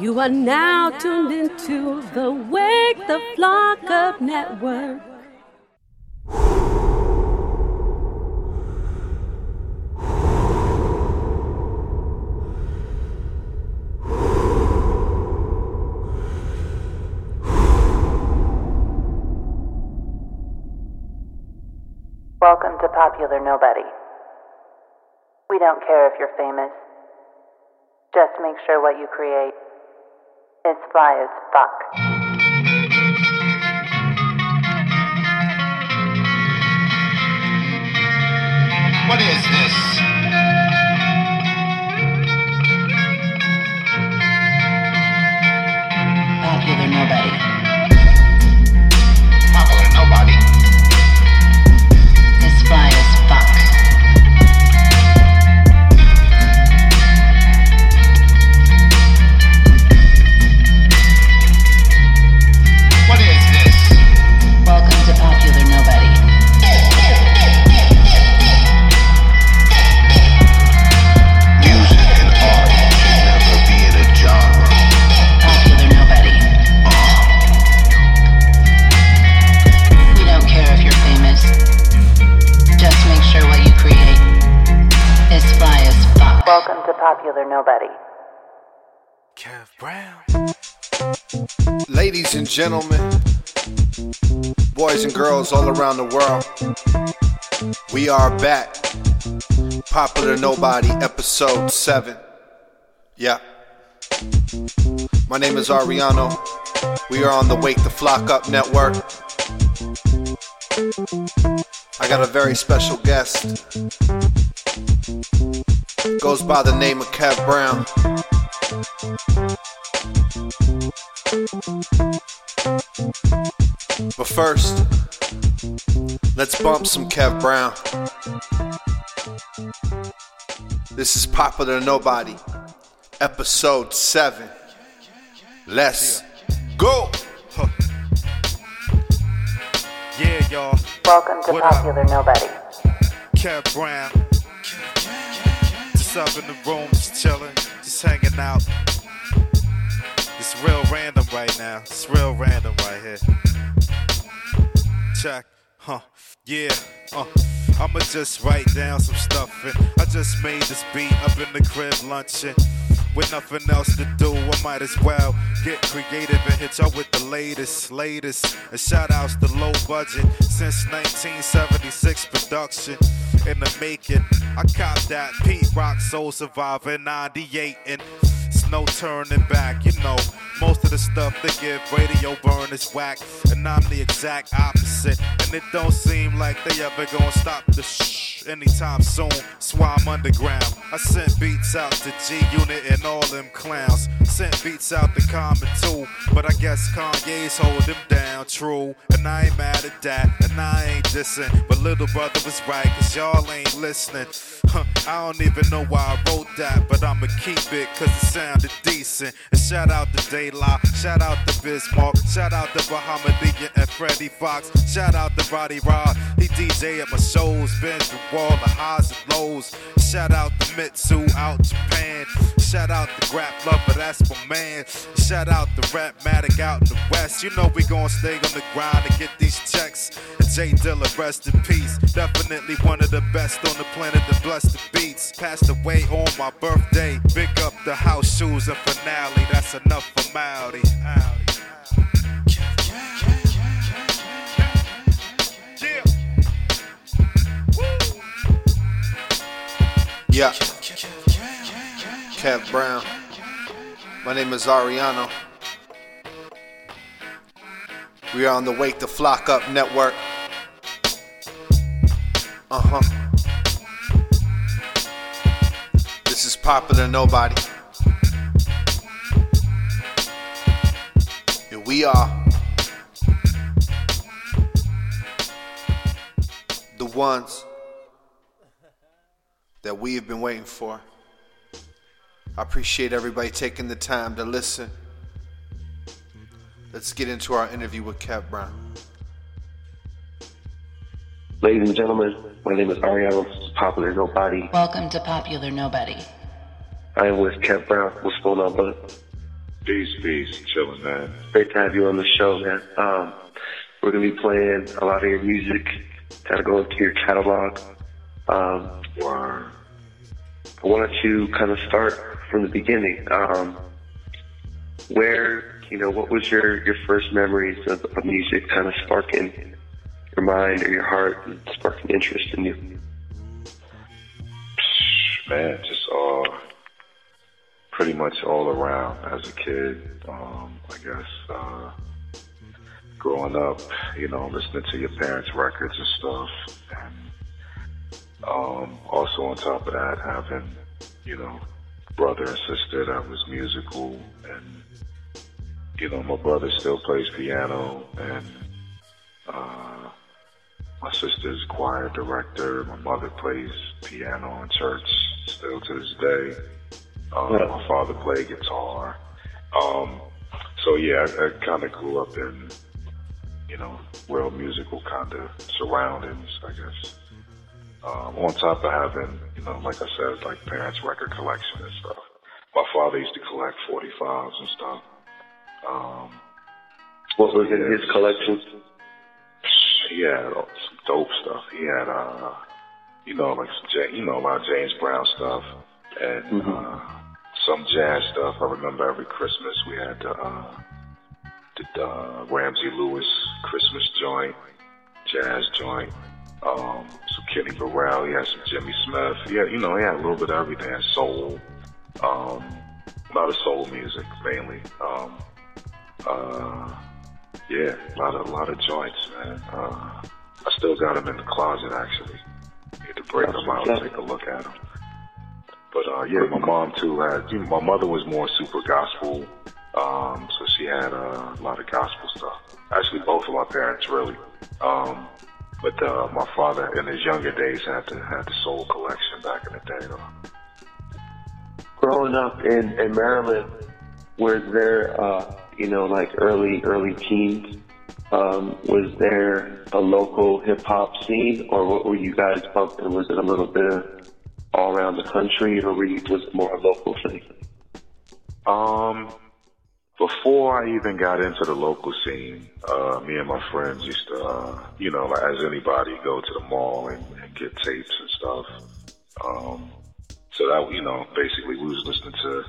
You are now tuned into the Wake the Flock Up Network. Welcome to Popular Nobody. We don't care if you're famous. Just make sure what you create is fly as fuck. What is this? Welcome to Popular Nobody. Kev Brown. Ladies and gentlemen, boys and girls all around the world, we are back. Popular Nobody, episode 7. Yeah. My name is Ariano. We are on the Wake the Flock Up network. I got a very special guest. Goes by the name of Kev Brown. But first, let's bump some Kev Brown. This is Popular Nobody, episode 7. Let's go! Yeah, y'all. Welcome to What up? Popular Nobody. Kev Brown. Up in the room, just chilling, just hanging out. It's real random right now. It's real random right here. Check. Huh. Yeah. Uh. I'ma just write down some stuff and I just made this beat up in the crib lunching. With nothing else to do, I might as well get creative and hit y'all with the latest, latest. And shout outs to low budget since 1976 production in the making. I cop that Pete Rock Soul Survivor 98 and it's no turning back, you know. Most of the stuff they give radio burn is whack, and I'm the exact opposite. And it don't seem like they ever gonna stop the shh anytime soon. That's underground. I sent beats out to G Unit and all them clowns. Sent beats out to Common too, but I guess Kanye's hold them down, true. And I ain't mad at that, and I ain't dissing. But little brother was right, cause y'all ain't listening. Huh, I don't even know why I wrote that, but I'ma keep it cause it sounded decent. And shout out to Daylight, shout out to Bismarck, shout out to Bahamadia and Freddie Foxxx, shout out to Roddy Rod. DJ at my shows, been through all the highs and lows. Shout out to Mitsu out Japan. Shout out to Grap Luva, that's my man. Shout out to Rap Matic out in the West. You know we gon' stay on the grind and get these checks. And J Dilla, rest in peace. Definitely one of the best on the planet to bless the beats. Passed away on my birthday. Big up the house shoes and finale. That's enough for formality. Yeah. Kev Brown. My name is Ariano. We are on the Wake the Flock Up network. Uh huh. This is Popular Nobody. And we are the ones that we have been waiting for. I appreciate everybody taking the time to listen. Let's get into our interview with Kev Brown. Ladies and gentlemen, my name is Ariano, Popular Nobody. Welcome to Popular Nobody. I am with Kev Brown. What's going on, brother? Peace, peace, chilling, man. Great to have you on the show, man. Um, we're gonna be playing a lot of your music. Kind of go into your catalog. Um. I wanted to kind of start from the beginning. Um, where, you know, what was your, your first memories of, of music kind of sparking your mind or your heart and sparking interest in you? Man, just all, pretty much all around as a kid. Um, I guess, uh, growing up, you know, listening to your parents' records and stuff. And, um, also on top of that, having, you know, brother and sister that was musical and, you know, my brother still plays piano and, uh, my sister's choir director. My mother plays piano in church still to this day. Um, Yeah. My father played guitar. Um, so yeah, I, I kind of grew up in, you know, real musical kind of surroundings, I guess. Um, on top of having, you know, like I said, like parents' record collection and stuff. My father used to collect 45s and stuff. Um, What was in his collection? he had uh, some dope stuff. He had, uh, you know, like some, Ja- you know, a lot of James Brown stuff and uh, some jazz stuff. I remember every Christmas we had the, uh, the uh, Ramsey Lewis Christmas joint, jazz joint. Um, Kenny Burrell. He had some Jimmy Smith. Yeah, you know, he had a little bit of everything. Soul. Um, a lot of soul music mainly. Um, uh, yeah, a lot of a lot of joints, man. Uh, I still got them in the closet actually. Need to break them out and take a look at them. But uh, yeah, my mom too had. You know, my mother was more super gospel, um, so she had uh, a lot of gospel stuff. Actually, both of my parents really. Um, but uh, my father, in his younger days, had the had the soul collection back in the day. Though. Growing up in, in Maryland, was there, uh, you know, like early, early teens, um, was there a local hip hop scene or what were you guys bumping? Was it a little bit of all around the country or were you, was it more a local thing? Um, before I even got into the local scene, uh, me and my friends used to, uh, you know, like as anybody, go to the mall and, and get tapes and stuff. Um, so that, you know, basically we was listening to,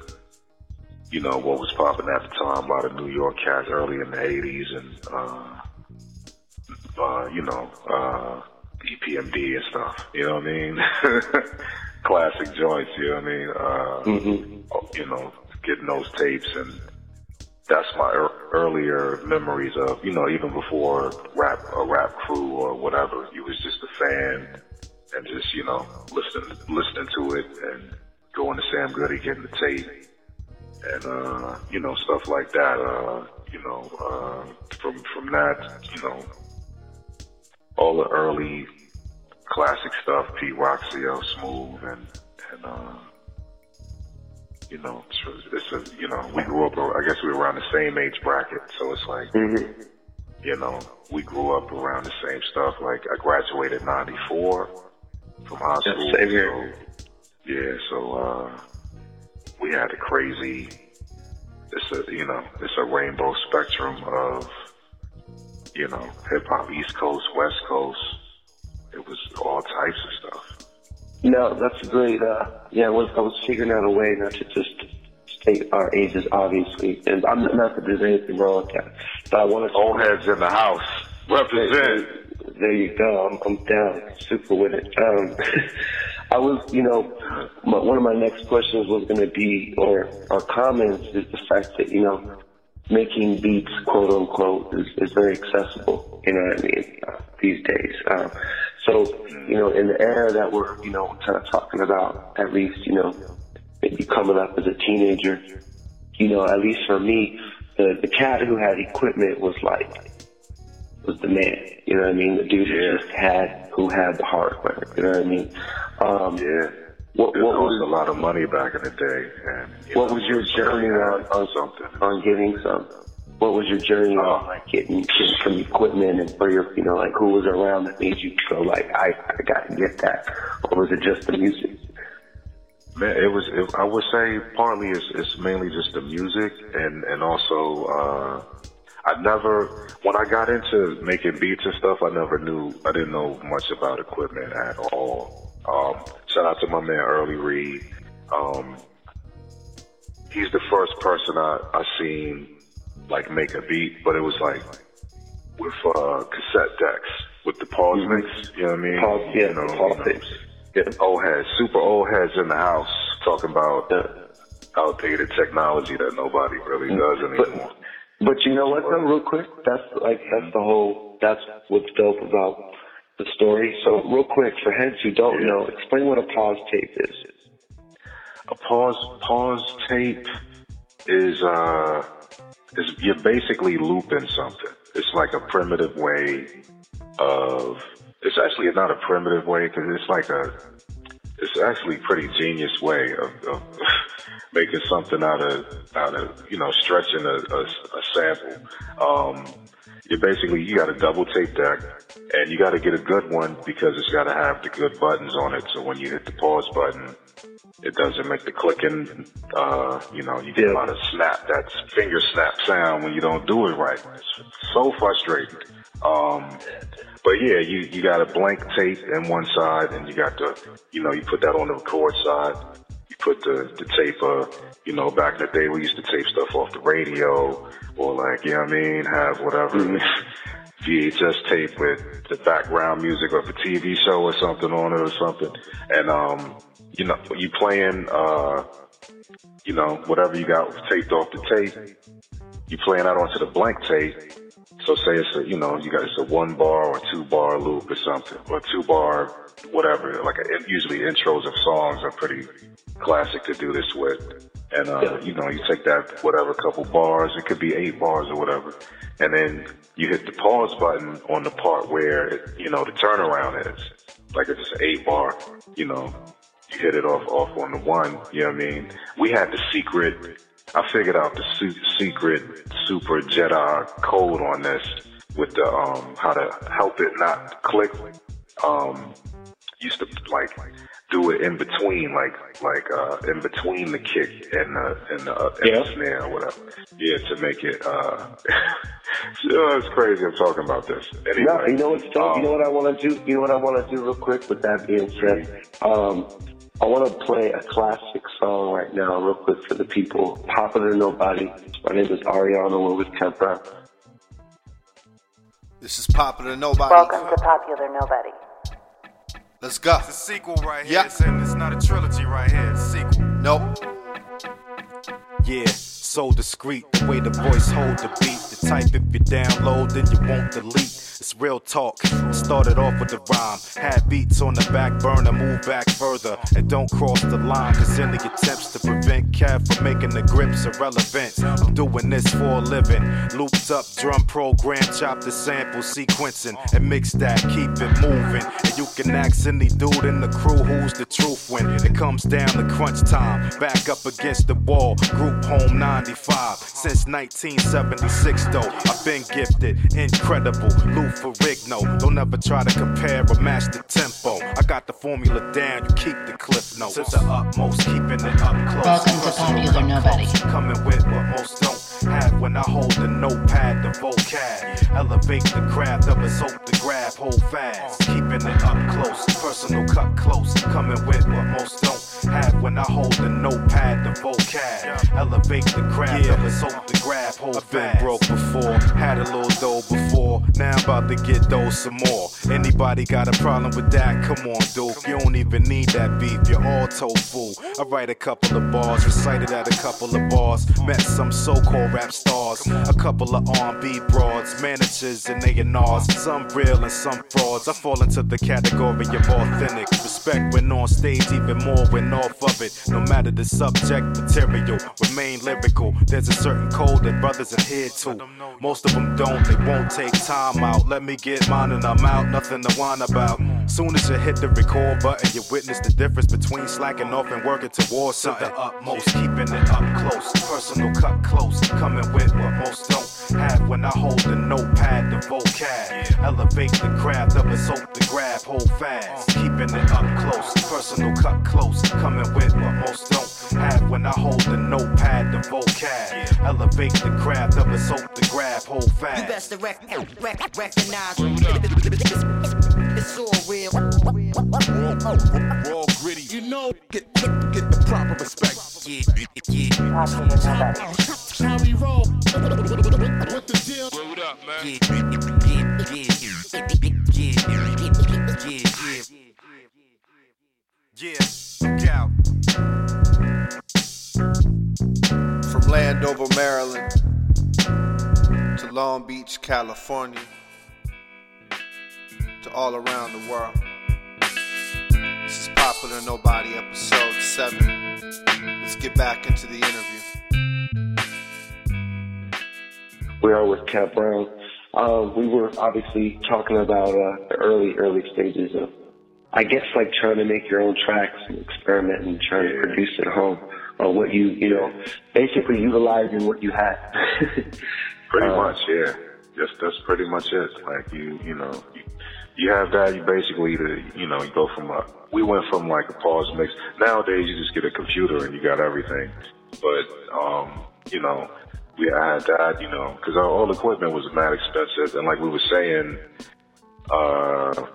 you know, what was popping at the time, a lot of New York cats early in the 80s and, uh, uh, you know, uh, EPMD and stuff, you know what I mean? Classic joints, you know what I mean? Uh, you know, getting those tapes and that's my er- earlier memories of, you know, even before rap, a rap crew or whatever, you was just a fan and just, you know, listening, listening to it and going to Sam Goody, getting the tape and, uh, you know, stuff like that, uh, you know, uh, from, from that, you know, all the early classic stuff, Pete Rock C.L. Smooth, and, and, uh, you know, it's, a, you know, we grew up, I guess we were around the same age bracket, so it's like, you know, we grew up around the same stuff. Like, I graduated 94 from high Yeah, school. same here. So, yeah, so, uh, we had a crazy, it's a, you know, it's a rainbow spectrum of, you know, hip hop, East Coast, West Coast. It was all types of stuff. No, that's great. Uh, yeah, I was, I was figuring out a way not to just state our ages, obviously. And I'm not, that there's anything wrong with that. But I want to. Old heads in the house. Represent. There you go. I'm, I'm down, super with it. Um, I was, you know, my, one of my next questions was going to be, or or comments, is the fact that you know, making beats, quote unquote, is, is very accessible. You know what I mean? Uh, these days. Um, so, you know, in the era that we're, you know, kind of talking about, at least, you know, maybe coming up as a teenager, you know, at least for me, the the cat who had equipment was like was the man. You know what I mean? The dude who just had who had the hardware. You know what I mean? Um, Yeah. What It what cost a lot of money back in the day. And, what know, was your journey on on something? on getting some? What was your journey on Oh. like getting, some equipment and for your you know like who was around that made you go like I I got to get that or was it just the music? Man, it was. It, I would say partly it's, it's mainly just the music, and and also uh, I never when I got into making beats and stuff, I never knew. I didn't know much about equipment at all. Um, shout out to my man Early Reed. Um, he's the first person I I seen like make a beat, but it was like with uh, cassette decks with the pause Mhm. mix. You know what I mean? Pause, yeah, you know, pause you know, tapes. Yeah. old heads, super old heads in the house talking about outdated technology that nobody really does anymore. But you know what though, real quick, that's like that's the whole that's what's dope about the story. So real quick, for heads who don't know, explain what a pause tape is. A pause pause tape is uh is you're basically looping something. It's like a primitive way of it's actually not a primitive way because it's like a it's actually pretty genius way of, of making something out of out of you know stretching a, a, a sample. Um, you basically you got a double tape deck and you got to get a good one because it's got to have the good buttons on it. So when you hit the pause button, it doesn't make the clicking. Uh, you know, you get a lot of snap, that finger snap sound when you don't do it right. It's so frustrating. Um, but yeah, you you got a blank tape in one side, and you got the, you know, you put that on the record side. You put the the tape, uh, you know, back in the day we used to tape stuff off the radio, or like, you know what I mean, have whatever. VHS tape with the background music of a TV show or something on it or something. And, um, you know, you playing, uh, you know, whatever you got taped off the tape, you playing that onto the blank tape. So say it's a, you know, you got it's a one bar or two bar loop or something, or two bar, whatever. Like a, usually intros of songs are pretty classic to do this with. And, uh, you know, you take that whatever couple bars, it could be eight bars or whatever. And then you hit the pause button on the part where, it, you know, the turnaround is. Like it's an eight bar, you know, hit it off, off on the one, you know what I mean? We had the secret, I figured out the su- secret super Jedi code on this with the, um, how to help it not click. Um, used to like do it in between, like like uh in between the kick and the and the, uh, and the snare or whatever. Yeah, to make it. uh so It's crazy. I'm talking about this. Anyway, No, you know what's dope? um, you know what I want to do? You know what I want to do real quick with that being said? Um, I want to play a classic song right now real quick for the people. Popular Nobody. My name is Ariano. We're with Tempra. This is Popular Nobody. Welcome to Popular Nobody. Let's go. It's a sequel right here. Yeah. It's, it's not a trilogy right here. It's a sequel. Nope. Yeah, so discreet, the way the voice hold the beat. The type if you download, then you won't delete. It's real talk. Started off with the rhyme. Had beats on the back burner, move back further. And don't cross the line, cause any attempts to prevent Kev from making the grips irrelevant. I'm doing this for a living. Looped up drum program, chop the sample sequencing, and mix that, keep it moving. And you can ask any dude in the crew who's the truth when it comes down to crunch time. Back up against the wall, group home 95. Since 1976, though, I've been gifted, incredible. Lou Ferrigno, don't ever try to compare or match the tempo. I got the formula down, you keep the cliff notes. To the utmost, keeping it up close. Welcome to Popular Nobody. close, Coming with what most don't have when I hold the notepad, the vocab. Elevate the craft of a soap to grab, hold fast. Keeping it up close, personal cut close. Coming with what most don't have when I hold the notepad, the vocab. Elevate the craft of a soap to grab, hold I've been broke before, had a little dough before. Now I'm about to get dough some more. Anybody got a problem with that? Come on, Duke. You don't even need that beef, you're all tofu. I write a couple of bars, recited at a couple of bars. Met some so-called rap stars, a couple of R&B broads, managers and A&Rs. Some real and some frauds. I fall into the category of authentic. Respect when on stage, even more when off of it. No matter the subject material, remain lyrical. There's a certain code that brothers adhere to. Most of them don't, they won't take time out. Let me get mine and I'm out, nothing to whine about. Soon as you hit the record button, you witness the difference between slacking off and working towards something utmost. Keeping it up close, personal cut close, coming with what most don't have when I hold the notepad, the vocab. Elevate the craft of a soap to grab, hold fast. Keeping it up close, personal cut close. Coming with what most don't have when I hold the notepad, the vocab. Elevate the craft of a soap to grab, hold You best to rec- rec- recognize it's all real. Raw gritty. You know, get, get, get the proper respect. Yeah, yeah. How we roll. What the deal? Word up, man. yeah, yeah, yeah, yeah, yeah, yeah. Yeah, look out. From Landover, Maryland to Long Beach, California to all around the world. This is Popular Nobody, episode 7. Let's get back into the interview. we are with Kev Brown. Um, we were obviously talking about uh, the early, early stages of, I guess, like trying to make your own tracks and experiment and trying to produce at home or what you, you know, basically utilizing what you had. Pretty Uh, much, yeah. That's that's pretty much it. Like you, you know, you, you have that. You basically, the, you know, you go from a. We went from like a pause mix. Nowadays, you just get a computer and you got everything. But um, you know, we had that, you know, because our all equipment was mad expensive, and like we were saying, uh,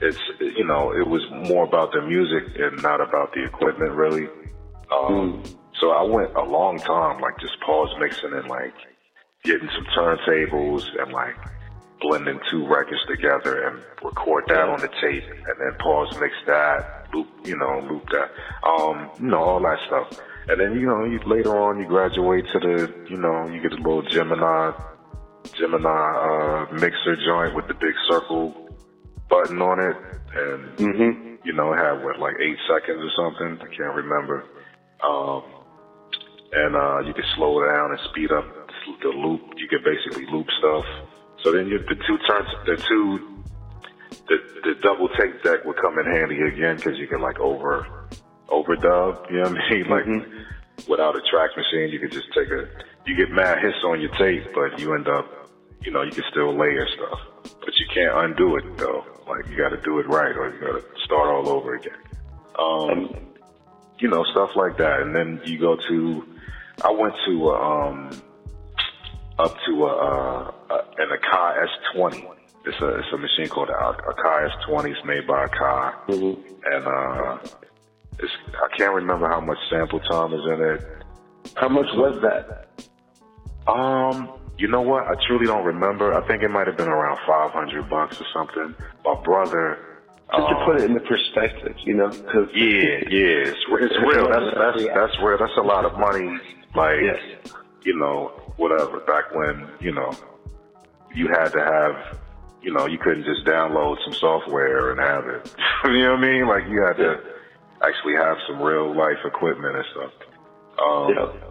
it's you know, it was more about the music and not about the equipment, really. Um, So I went a long time, like just pause mixing and like getting some turntables and like blending two records together and record that on the tape and then pause mix that, loop, you know, loop that, um, you know, all that stuff. And then, you know, you later on you graduate to the, you know, you get a little Gemini, Gemini, uh, mixer joint with the big circle button on it. And, hmm you know, it had what, like eight seconds or something? I can't remember. Um, and uh, you can slow down and speed up the loop. You can basically loop stuff. So then you, the two turns, the two, the, the double take deck would come in handy again because you can like over, overdub. You know what I mean? Like without a track machine, you could just take a, you get mad hits on your tape, but you end up, you know, you can still layer stuff, but you can't undo it though. Like you got to do it right, or you got to start all over again. Um, you know, stuff like that. And then you go to, I went to, um, up to a, uh, a, an Akai S20. It's a, it's a machine called a Akai S20. It's made by Akai. And, uh, it's, I can't remember how much sample time is in it. How much was that? Um, you know what? I truly don't remember. I think it might have been around 500 bucks or something. My brother, Just to um, put it into perspective, you know, because Yeah, yeah, it's, it's real. That's that's that's real. That's a lot of money. Like, Yes. you know, whatever. Back when you know, you had to have, you know, you couldn't just download some software and have it. you know what I mean? Like you had to actually have some real life equipment and stuff. Um, know,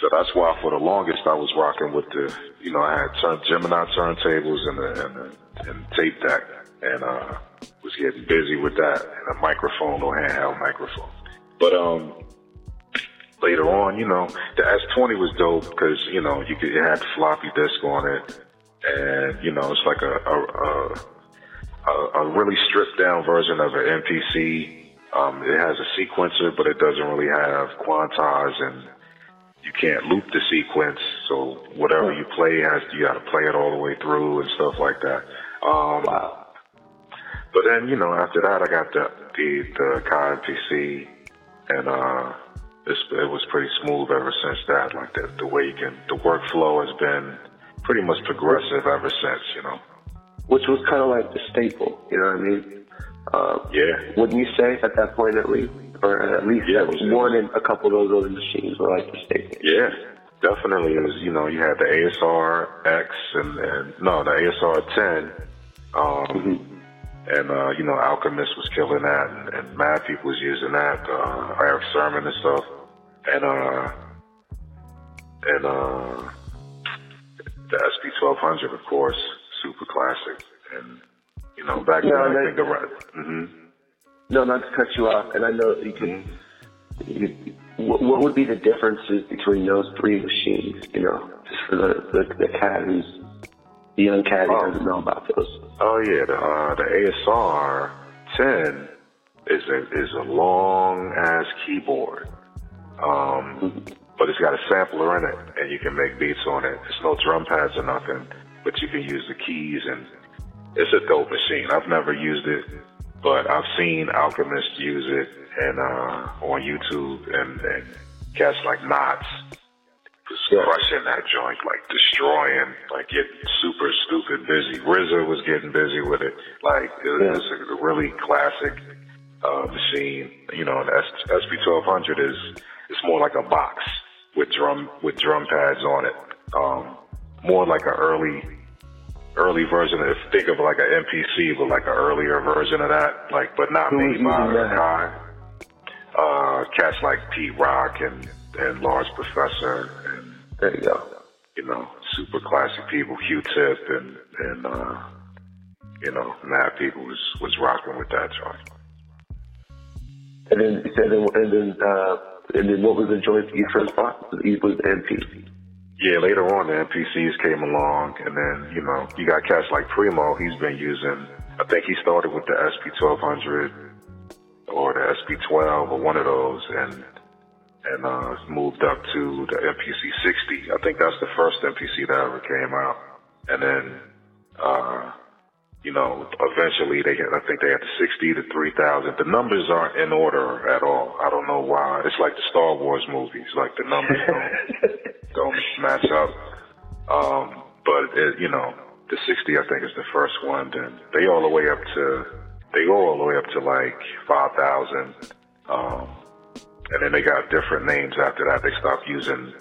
so that's why for the longest I was rocking with the, you know, I had turn, Gemini turntables and and and tape deck, and uh, was getting busy with that and a microphone or handheld microphone. But um, later on, you know, the S20 was dope because you know you could it had floppy disk on it, and you know it's like a a, a, a, a really stripped down version of an MPC. Um, it has a sequencer, but it doesn't really have quantize and you can't loop the sequence, so whatever you play has you got to play it all the way through and stuff like that. Um, wow. But then you know after that I got the the the Kai PC, and uh, it was pretty smooth ever since that. Like the the way you can the workflow has been pretty much progressive ever since. You know. Which was kind of like the staple, you know what I mean? Uh, Yeah. wouldn't you say at that point at least, or at least Yeah, one and a couple of those other machines were like the staple? Yeah, definitely. It was, you know, you had the ASR X and, and no, the ASR 10. Um, And, uh, you know, Alchemist was killing that and, and Mad People was using that, uh, Erick Sermon and stuff. And, uh, and, uh, the SP1200, of course, super classic. And, you know, back Yeah, then, I think around, hmm No, not to cut you off, and I know you can. You, what, what would be the differences between those three machines? You know, just for the the, the cat who's the young cat who doesn't know about those. Oh yeah, the uh, the ASR 10 is a is a long ass keyboard, um, but it's got a sampler in it, and you can make beats on it. There's no drum pads or nothing, but you can use the keys, and it's a dope machine. I've never used it, but I've seen alchemists use it, and uh, on YouTube, and, and cats like Nottz was crushing that joint, like destroying, like getting super stupid busy. RZA was getting busy with it. Like it was a really classic uh, machine. You know, the S- SP1200 is it's more like a box with drum with drum pads on it. Um, more like an early early version. Of, think of like an MPC, but like an earlier version of that. Like, but not Who was made using modern that? Uh, cats like Pete Rock and and Large Professor and There you go. you know super classic people, Q-Tip and and uh, you know mad people was was rocking with that joint. And then and then and then, uh, and then what was the joint you first bought? It was MP. Yeah, later on the MPCs came along, and then you know you got cats like Primo. He's been using. I think he started with the SP1200 or the SP12 or one of those, and and uh, moved up to the MPC 60. I think that's the first MPC that ever came out, and then uh, you know eventually they had. I think they had the 60 to 3000. The numbers aren't in order at all. I don't know why. It's like the Star Wars movies. Like the numbers don't don't match up. Um, but it, you know, the 60 I think is the first one. Then they all the way up to they go all the way up to like 5,000. Um, and then they got different names after that. They stopped using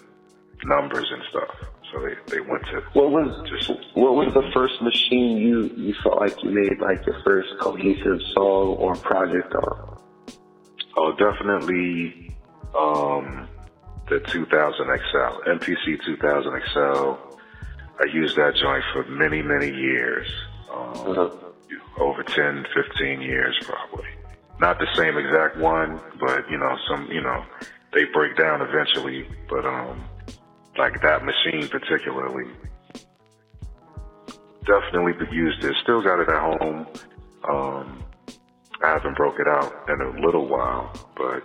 numbers and stuff. So they, they went to What was just what was the first machine you you felt like you made like your first cohesive song or project on? Oh, definitely um, the 2000 XL, MPC 2000 XL. I used that joint for many, many years. Um, Uh-huh. Over 10, 15 years probably. Not the same exact one, but you know, some, you know, they break down eventually, but um, like that machine particularly, definitely used it. Still got it at home. Um, I haven't broke it out in a little while, but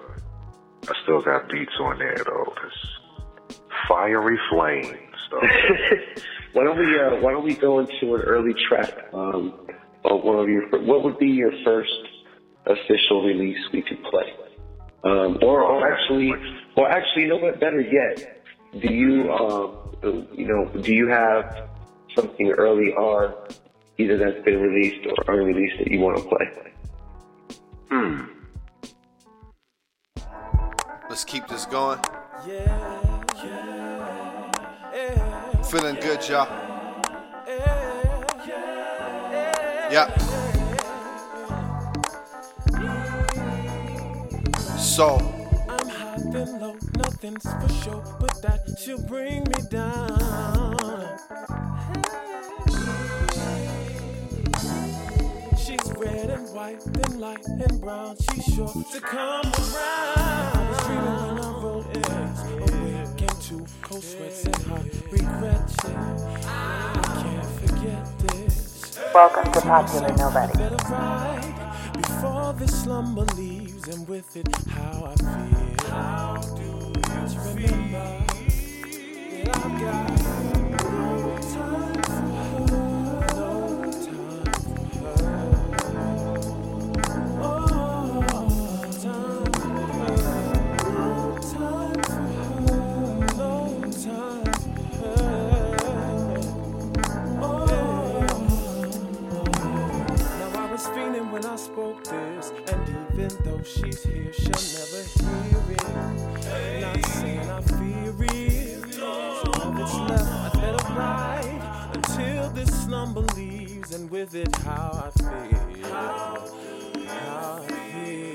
I still got beats on there though. This fiery flame stuff. why don't we uh, why don't we go into an early track? Um, one of your what would be your first official release we could play? Um, or, or actually, or actually, you know what? Better yet, do you um, you know do you have something early on, either that's been released or unreleased that you want to play? Hmm. Let's keep this going. Feeling good, y'all. Yeah. So, I'm low, nothing's for sure, but that should bring me down. She's red and white, then light and brown. She's sure to come around. I was dreaming when I wrote this. Awakened to cold sweats and hot regrets. I can't forget this. Welcome to Popular Nobody. Before the slumber leaves, and with it, how I feel. She's here, she'll never with it, how I feel. How I feel.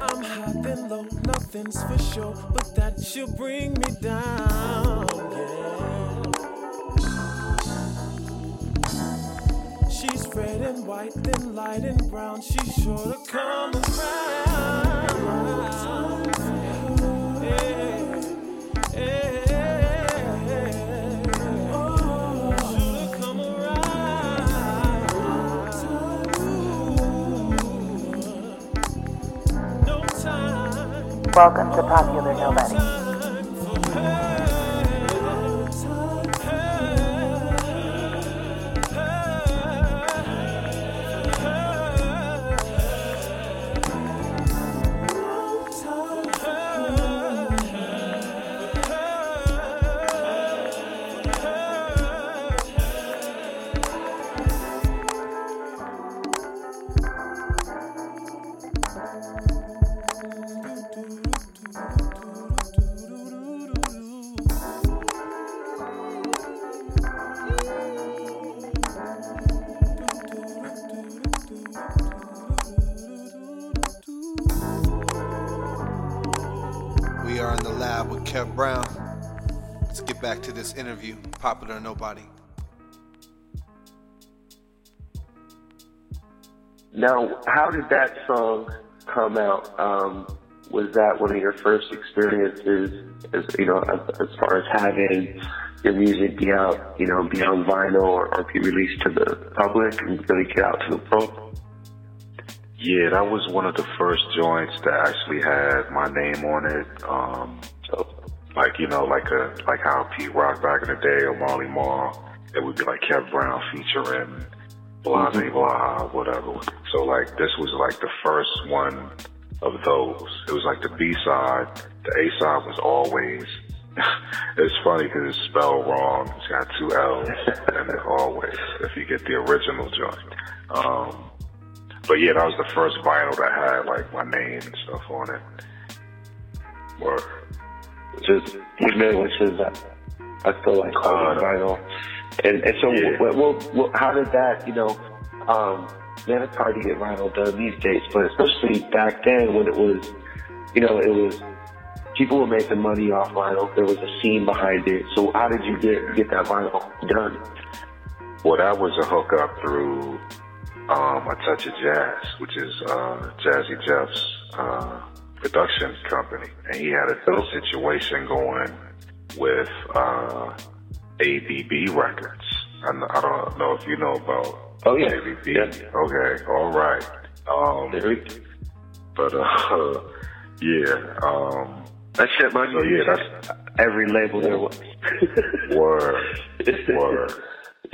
I'm hot and low, nothing's for sure, but that should bring me down. Yeah. She's red and white, then light and brown. She's sure to come around. Welcome to Popular Nobody. This interview. Popular or Nobody. Now, how did that song come out? Um, was that one of your first experiences, as you know, as, as far as having your music be out, you know, be on vinyl or, or be released to the public and really get out to the pro? Yeah, that was one of the first joints that actually had my name on it. Um, so, like you know, like a like how Pete Rock back in the day or Marley Marl, it would be like Kev Brown featuring blah blah blah whatever. So like this was like the first one of those. It was like the B side. The A side was always. it's funny because it's spelled wrong. It's got two L's and it always. If you get the original joint. Um, but yeah, that was the first vinyl that had like my name and stuff on it. Or Which is, which is, which is uh, I still like calling Uh, vinyl. And, and so, Yeah. well, well, well, how did that, you know, um, man, it's hard to get vinyl done these days, but especially back then when it was, you know, it was, people were making money off vinyl. There was a scene behind it. So how did you get, get that vinyl done? well, that was a hookup through um, a touch of jazz, which is uh, Jazzy Jeff's uh, production company, and he had a, a situation going with uh, ABB Records. I, I don't know if you know about Oh, yeah. ABB. Yeah. Okay, all right. Um, but uh, yeah, um, That shit money. So, yeah, that's- every label there was. Word, word,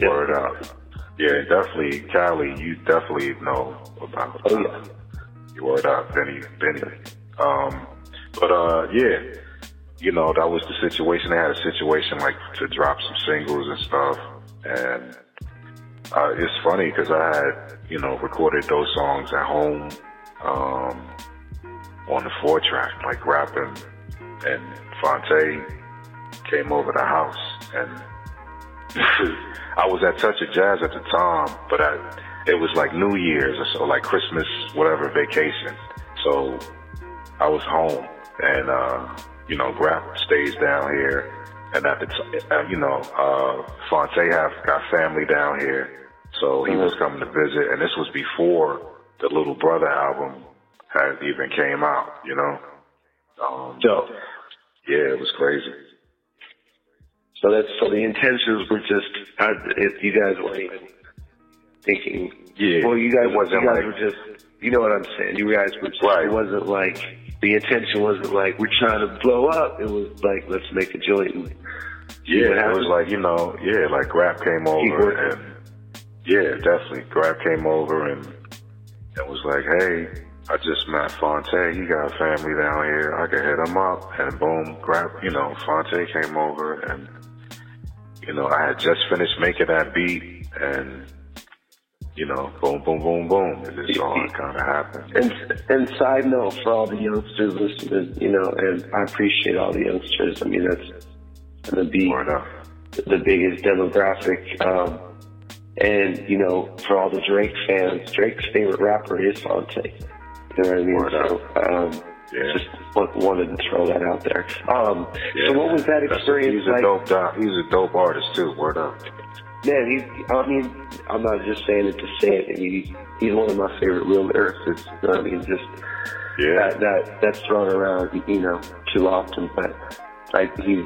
word up. Yeah, definitely, Cali. You definitely know about. Oh, yeah. You word up, Benny, Benny. Um, but uh, yeah, you know that was the situation. They had a situation like to drop some singles and stuff, and uh, it's funny because I had you know recorded those songs at home um, on the four track, like rapping, and Phonte came over the house and I was at Touch of Jazz at the time, but I, it was like New Year's or so, like Christmas, whatever vacation. So I was home and, uh, you know, Grap stays down here. And at the t- uh, you know, uh, Phonte have got family down here. So he was coming to visit and this was before the Little Brother album had even came out, you know? Um, Dope. yeah, it was crazy. So that's so the intentions were just uh, if you guys weren't even thinking. Yeah, Well, you guys wasn't you guys like- were just. You know what I'm saying? You guys were just. Right. It wasn't like the intention wasn't like we're trying to blow up. It was like let's make a joint. And Yeah, it was like, you know, yeah, like Grap came over and yeah, definitely. Grap came over and it was like, hey, I just met Phonte. He got a family down here. I could hit him up. And boom, Grap, you know, Phonte came over and, you know, I had just finished making that beat and, you know, boom, boom, boom, boom. It just all kind of happened. And and side note for all the youngsters listening, you know, and I appreciate all the youngsters. I mean, that's gonna be Word up. the biggest demographic. Um, and you know, for all the Drake fans, Drake's favorite rapper is Phonte. You know what I mean? Word so, um, Yeah. just wanted to throw that out there. Um, Yeah. so what was that That's a- experience he's a dope. He's a dope artist too. Word up. Man, he's, I mean, I'm not just saying it to say it. I mean, he, he's one of my favorite real lyricists. You know what I mean? Just Yeah. that, that, that's thrown around, you know, too often. But, Like he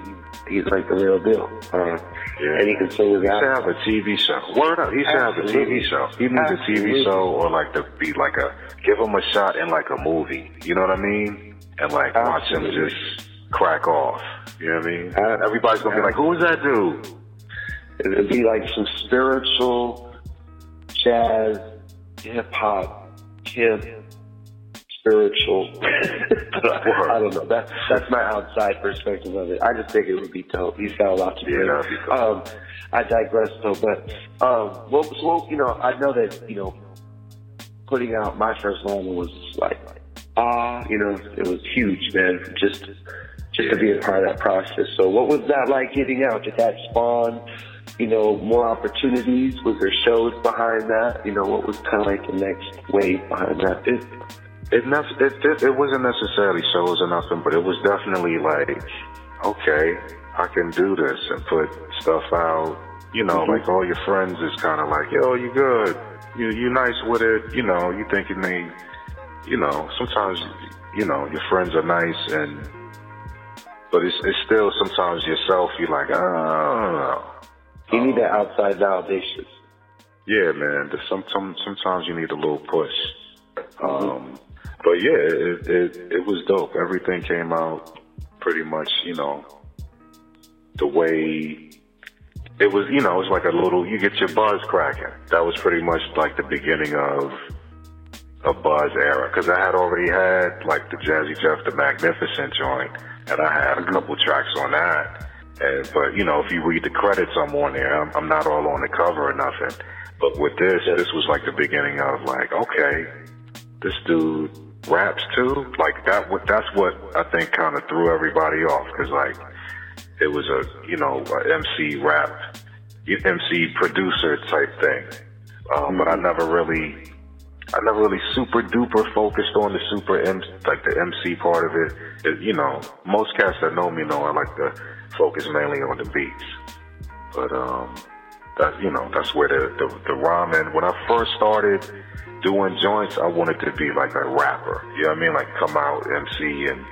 he's like the real deal. Uh, Yeah. And he can sing his He should have a TV show. Word up, he should have a TV show. He needs a TV show or like to be like a give him a shot in like a movie. You know what I mean? And like watch him just crack off. You know what I mean? Absolutely. Everybody's gonna be like, who is that dude? It'd be like some spiritual jazz, hip hop, hip, spiritual. I don't know. That's that's my outside perspective of it. I just think it would be dope. He's got a lot to Yeah, bring. cool. Um, I digress though, but um, well, so well, you know, I know that you know, putting out my first album was like, ah, you know, it was huge, man. Just just to be a part of that process. So, what was that like getting out? Did that spawn? You know, more opportunities? Was there shows behind that? You know, what was kind of like the next wave behind that? It it, it it it wasn't necessarily shows or nothing, but it was definitely like, okay, I can do this and put stuff out. You know, mm-hmm. like all your friends is kind of like, yo, you good, you you nice with it. You know, you thinking they, you know, sometimes you know your friends are nice and, but it's it's still sometimes yourself. You're like, oh, You need that outside validation. Yeah, man. Some, some sometimes you need a little push. Um, but yeah, it, it it was dope. Everything came out pretty much, you know, the way it was. You know, it's like a little. You get your buzz cracking. That was pretty much like the beginning of a buzz era because I had already had like the Jazzy Jeff, the Magnificent joint, and I had a couple tracks on that. And, but you know, if you read the credits, I'm on there. I'm, I'm not all on the cover or nothing. But with this, this was like the beginning of like, okay, this dude raps too. Like that. What that's what I think kind of threw everybody off because like it was a you know a MC rap, MC producer type thing. Um, but I never really, I never really super duper focused on the super M, like the MC part of it. It- You know, most cats that know me know I like to focus mainly on the beats. But um, that you know that's where the the, the rhyming. When I first started doing joints, I wanted to be like a rapper. You know what I mean? Like come out MC and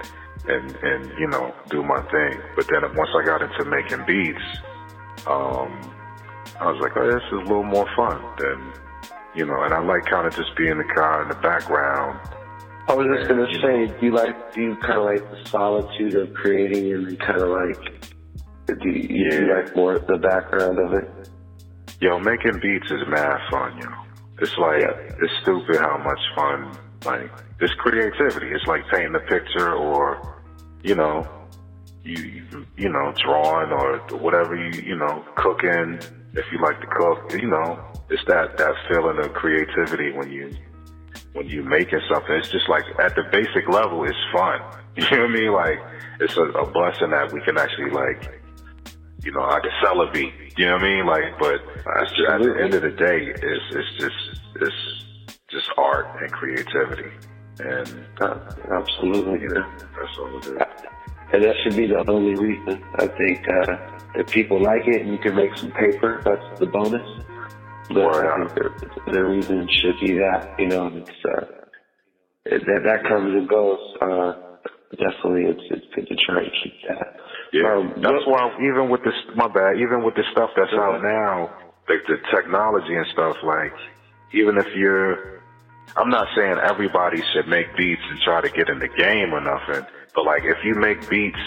and and you know do my thing. But then once I got into making beats, um, I was like, oh, this is a little more fun than you know. And I like kind of just being the guy in the background. I was just gonna say, do you like, do you kind of like the solitude of creating and then kind of like, do you, do you like more the background of it? Yo, making beats is mad fun, yo. It's like it's stupid how much fun like it's creativity. It's like painting a picture or you know, you you, you know, drawing or whatever you you know, cooking if you like to cook, you know, it's that that feeling of creativity when you when you making something. It's just like at the basic level it's fun. You know what I mean? Like it's a, a blessing that we can actually like you know, I can sell a beat. You know what I mean? Like, but just, at the end of the day, it's it's just it's just art and creativity, and Uh, absolutely, you know. that's all it is. And that should be the only reason. I think uh, if people like it and you can make some paper, that's the bonus. But I think the, the reason should be that, you know, it's uh, that that comes and goes. Uh, definitely, it's it's good to try and keep that. Yeah, Um, that's why even with this, my bad, even with the stuff that's out now, like the technology and stuff, like even if you're, I'm not saying everybody should make beats and try to get in the game or nothing, but like if you make beats,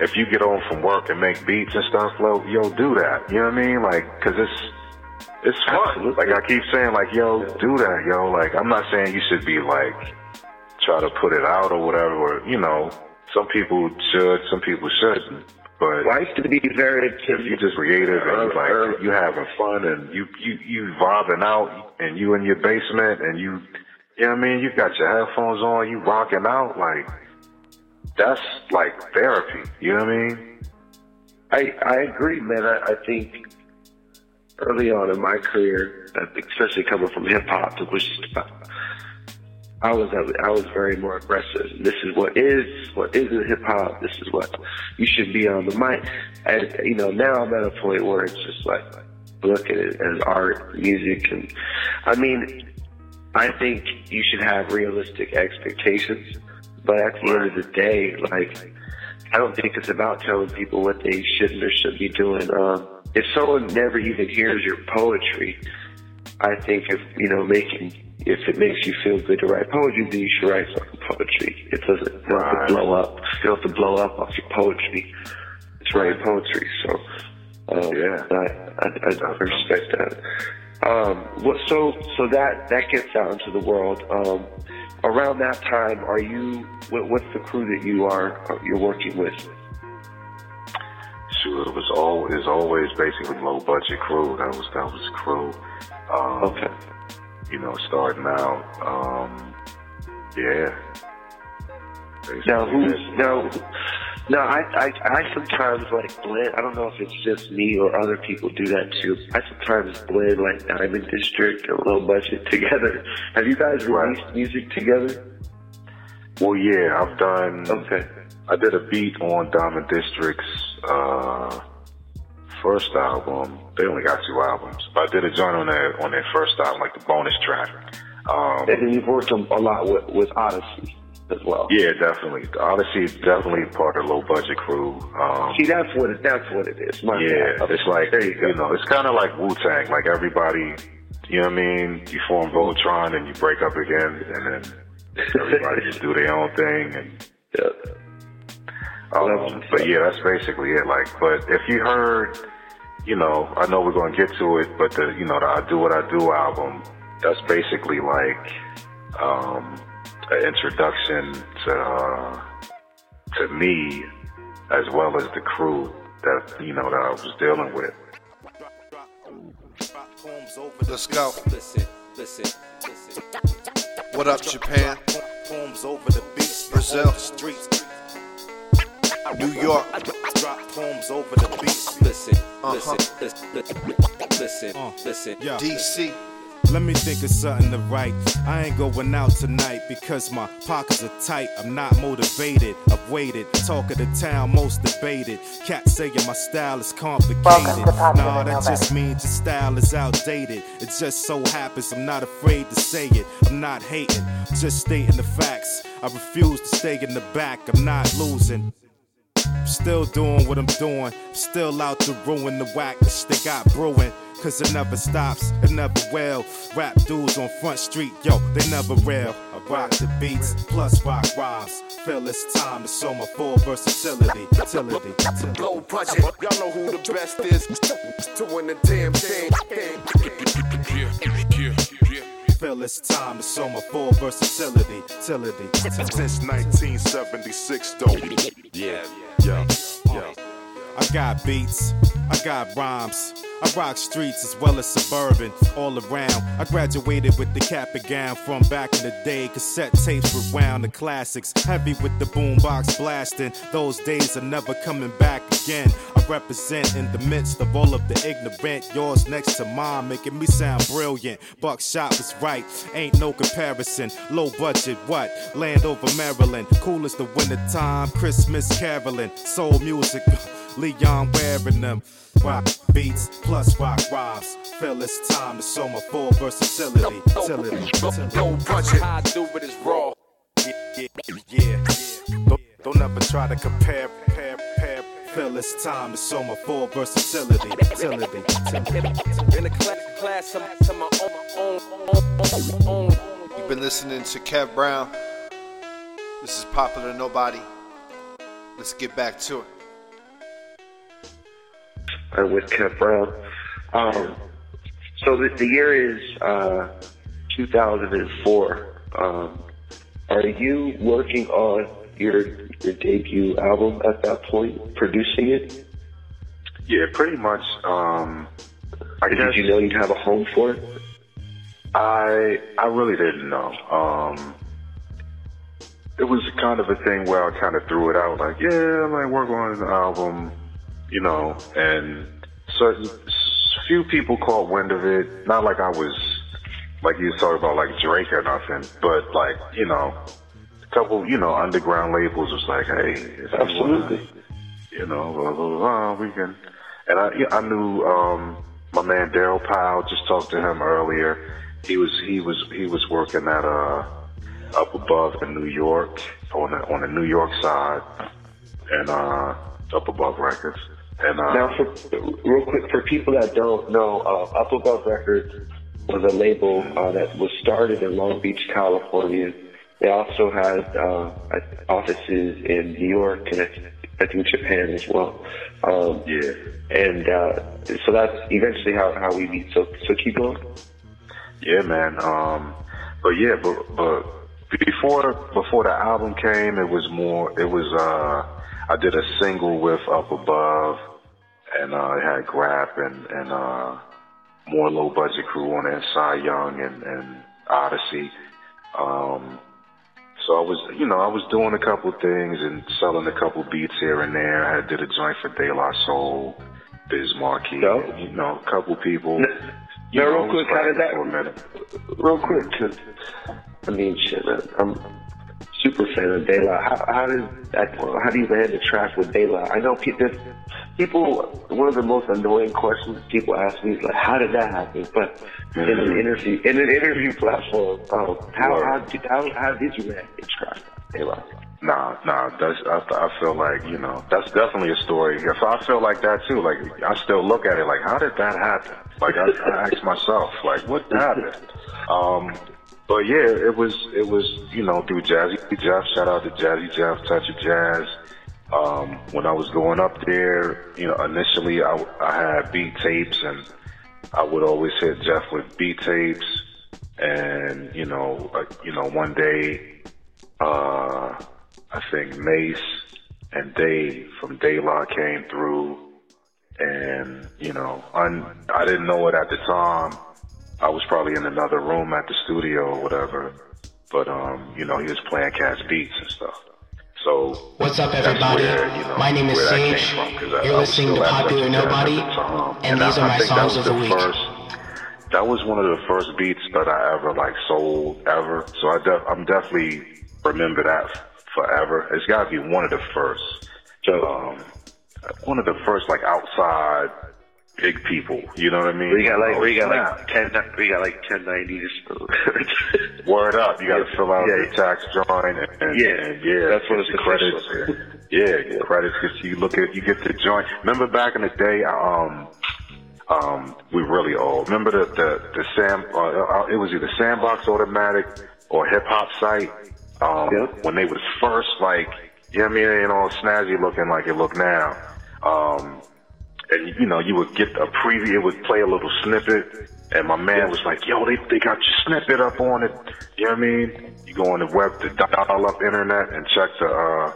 if you get home from work and make beats and stuff, yo, yo, do that. You know what I mean? Like, cause it's, it's fun. Like I keep saying, like, yo, do that, yo. Like I'm not saying you should be like, try to put it out or whatever, or, you know, some people should, some people shouldn't. But I to be very if you're just creative and you like you having fun and you you you vibing out and you in your basement and you you know what I mean, you got your headphones on, you rocking out, like that's like therapy. You know what I mean? I I agree, man. I, I think early on in my career, especially coming from hip hop, to which I was I was very more aggressive. This is what is what isn't hip hop. This is what you should be on the mic. And you know, now I'm at a point where it's just like look at it as art, music, and I mean, I think you should have realistic expectations. But at the end of the day, like I don't think it's about telling people what they shouldn't or should be doing. Um, if someone never even hears your poetry, I think if you know making if it makes you feel good to write poetry, then you should write fucking poetry. It doesn't have to blow up. You don't have to blow up off your poetry. It's writing poetry. So um, Yeah. I, I, I respect that. Um, what so so that that gets out into the world. Um, around that time, are you? What, what's the crew that you are you're working with? Shoot, it was all is always basically low budget crew. That was that was the crew. Um, Okay. You know, starting out. Um, yeah. Basically, Now who's now? Now I, I I sometimes like blend. I don't know if it's just me or other people do that too. I sometimes blend like Diamond District and Low Budget together. Have you guys Right. released music together? Well, yeah, I've done. Okay. I did a beat on Diamond District's uh, first album. They only got two albums, but I did a joint on their on their first album, like the bonus track. Um, And then you've worked a a lot with, with Oddisee as well. yeah, definitely. Oddisee is definitely part of the low budget crew. Um, See, that's what it, that's what it is. My yeah, it's like there you go. you know, it's kind of like Wu Tang. Like everybody, you know what I mean? You form Voltron and you break up again, and then everybody just do their own thing. And Yeah. Um, but yeah, that's basically it. Like, but if you heard, you know, I know we're gonna get to it, but the, you know, the I Do What I Do album, that's basically like, um, an introduction to, uh, to me, as well as the crew that, you know, that I was dealing with. Let's go. Listen, listen, listen. What up, Japan? Poems over the beats, Brazil. On the streets. New York. Drop poems over the beats. Listen, Uh-huh. listen, listen, listen, Uh, listen. Yeah. DC. Let me think of something to write. I ain't going out tonight because my pockets are tight. I'm not motivated. I've waited. Talk of the town, most debated. Cats saying my style is complicated. Welcome to Popular Nah, that Nobody. just means your style is outdated. It just so happens I'm not afraid to say it. I'm not hating, just stating the facts. I refuse to stay in the back. I'm not losing. Still doing what I'm doing. Still out to ruin the whackness they got brewing. Cause it never stops, it never will. Rap dudes on Front Street, yo, they never real. I rock the beats, plus rock rhymes. Feel it's time to show my full versatility. Utility, utility. Low budget, y'all know who the best is. Doing the damn thing. Feel it's time to show my full versatility. Utility, utility. Since 1976, though. Yeah. Yeah. yo. I got beats, I got rhymes. I rock streets as well as suburban, all around. I graduated with the cap and gown from back in the day. Cassette tapes rewound the classics, heavy with the boombox blasting. Those days are never coming back again. I represent in the midst of all of the ignorant. Yours next to mine, making me sound brilliant. Buckshot was right, ain't no comparison. Low budget, what? Landover Maryland, cool as the winter time. Christmas caroling, soul music. Leon wearing them. Rock beats plus rock rhymes. Feel it's time to show my full versatility. Utility, utility. Low budget. How I do it is raw. Yeah, yeah, yeah. Don't, don't ever try to compare, compare, compare. Feel it's time to show my full versatility. Utility, utility. In a class, class to, to my own, own, own, own. You've been listening to Kev Brown. This is Popular Nobody. Let's get back to it. Uh, with Kev Brown. Um, so the, the year is uh, 2004. Um, are you working on your your debut album at that point, producing it? Yeah, pretty much. Um, I Did guess you know you'd have a home for it? I I really didn't know. Um, it was kind of a thing where I kind of threw it out, like, yeah, I might work on an album, you know, and certain few people caught wind of it. Not like I was like you was talking about like Drake or nothing, but like you know, a couple you know underground labels was like, hey, you wanna- Absolutely. you know, blah, blah, blah, we can. And I, I knew um, my man Daryl Powell. Just talked to him earlier. He was he was he was working at uh up above in New York on the on the New York side, and uh, Up Above Records. And uh, Now, for, real quick, for people that don't know, uh, Up Above Records was a label uh, that was started in Long Beach, California. They also had uh, offices in New York and I, think Japan as well. Um, yeah. And uh, so that's eventually how, how we meet. So so keep going. Yeah, man. Um, but yeah, but but before before the album came, it was more. It was uh, I did a single with Up Above, and uh, it had Grap and and uh, more low budget crew on it, Cy Young and and Oddisee. Um, so I was, you know, I was doing a couple things and selling a couple beats here and there. I did a joint for De La Soul, Biz Markie, you know, a couple people. You Now, know, real quick, how did that? for a minute. Real quick, I mean, shit, man, I'm super fan of De La. How, how does that, how do you land the track with De La? I know pe- there's people. One of the most annoying questions people ask me is like, "How did that happen?" But in an interview, in an interview platform, um, how how did how, how did you land the track De La? Nah, nah, that's, I, I feel like, you know, that's definitely a story. If I feel like that too, like, I still look at it like, how did that happen? Like, I, I ask myself, like, what happened? Um, but yeah, it was, it was, you know, through Jazzy Jeff, shout out to Jazzy Jeff, Touch of Jazz. Um, when I was going up there, you know, initially I, I had beat tapes and I would always hit Jeff with beat tapes. And, you know, uh, you know, one day, uh, I think Mace and Dave from La came through, and you know, un, I didn't know it at the time. I was probably in another room at the studio or whatever, but um, you know, he was playing Cat's beats and stuff. So What's up, everybody? where, you know, My name is where that came Sage. from, 'cause I- You're I listening still to Popular Touch of Jazz at Nobody, the time. and these I- are my think that songs was of the week. First, that was one of the first beats that I ever like sold ever. So I def- I'm definitely remember that forever. It's got to be one of the first. Um, one of the first like outside big people. You know what I mean? We got like Oh, we got like ten we got like ten nineties. Word up! You got to Yeah. fill out Yeah. the tax joint, and, and Yeah. and yeah, That's what it's the credits. official. Yeah, credits because you look at you get the joint. Remember back in the day, um, um, we really old. Remember the the the Sam? Uh, uh, it was either Sandbox Automatic or Hip Hop Site. Um, when they was first like, you know what I mean? It ain't all snazzy looking like it look now. Um, and you know, you would get a preview, it would play a little snippet, and my man was like, yo, they, they got your snippet up on it. You know what I mean? You go on the web, the dial up internet and check the, uh,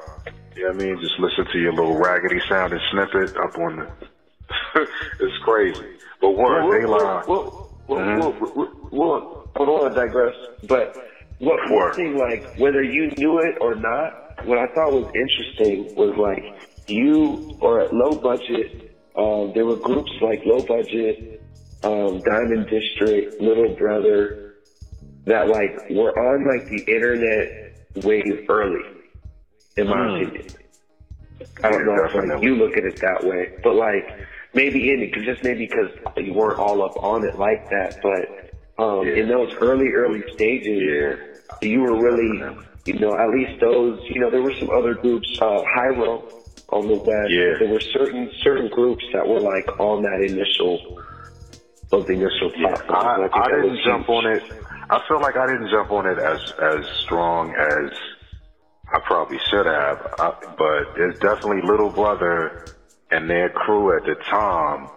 you know what I mean? Just listen to your little raggedy sounding snippet up on the, it's crazy. But word, they lie. Well, well, Mhm. well, well, well, I want to digress, but what one thing, like whether you knew it or not, what I thought was interesting was like you or at low budget, um, there were groups like low budget, um, Diamond District, Little Brother, that like were on like the internet wave early, in my Hmm. opinion. I don't know if like, you look at it that way, but like maybe in it, just maybe because you weren't all up on it like that. But um, in those early, early stages, you were really, you know, at least those, you know, there were some other groups, uh, Hiero on the west. Yeah. There were certain certain groups that were like on that initial, of the initial platform. I, think I didn't jump huge. on it. I feel like I didn't jump on it as as strong as I probably should have. I, but it's definitely Little Brother and their crew at the time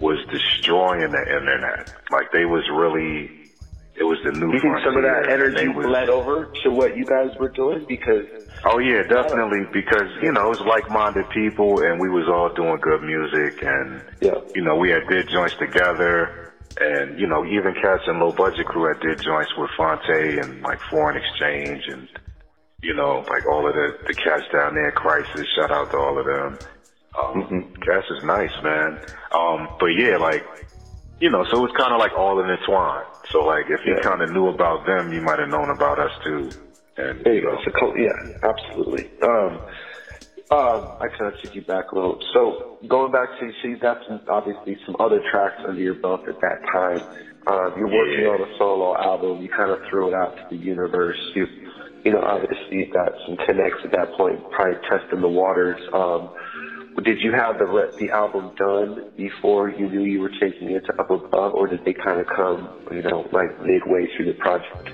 was destroying the internet. Like they was really, it was the new. You think some of that energy bled over to what you guys were doing? Because Oh yeah, definitely because you know it was like-minded people and we was all doing good music and yeah. you know we had did joints together and you know even cats and low budget crew had did joints with Phonte and like Foreign Exchange and you know like all of the the cats down there, Crisis, shout out to all of them. Um, Cats is nice, man. Um, but yeah, like you know, so it's kind of like all intertwined. So like if you kind of knew about them, you might have known about us too. And There you go. So, co- yeah, absolutely. Um, um, I kind of took you back a little. So going back to, so you got some, obviously some other tracks under your belt at that time. Um, you're working on a solo album. You kind of threw it out to the universe. You you know, obviously you got some connects at that point, probably testing the waters. Um, did you have the the album done before you knew you were taking it to Up Above, or did they kind of come, you know, like midway through the project?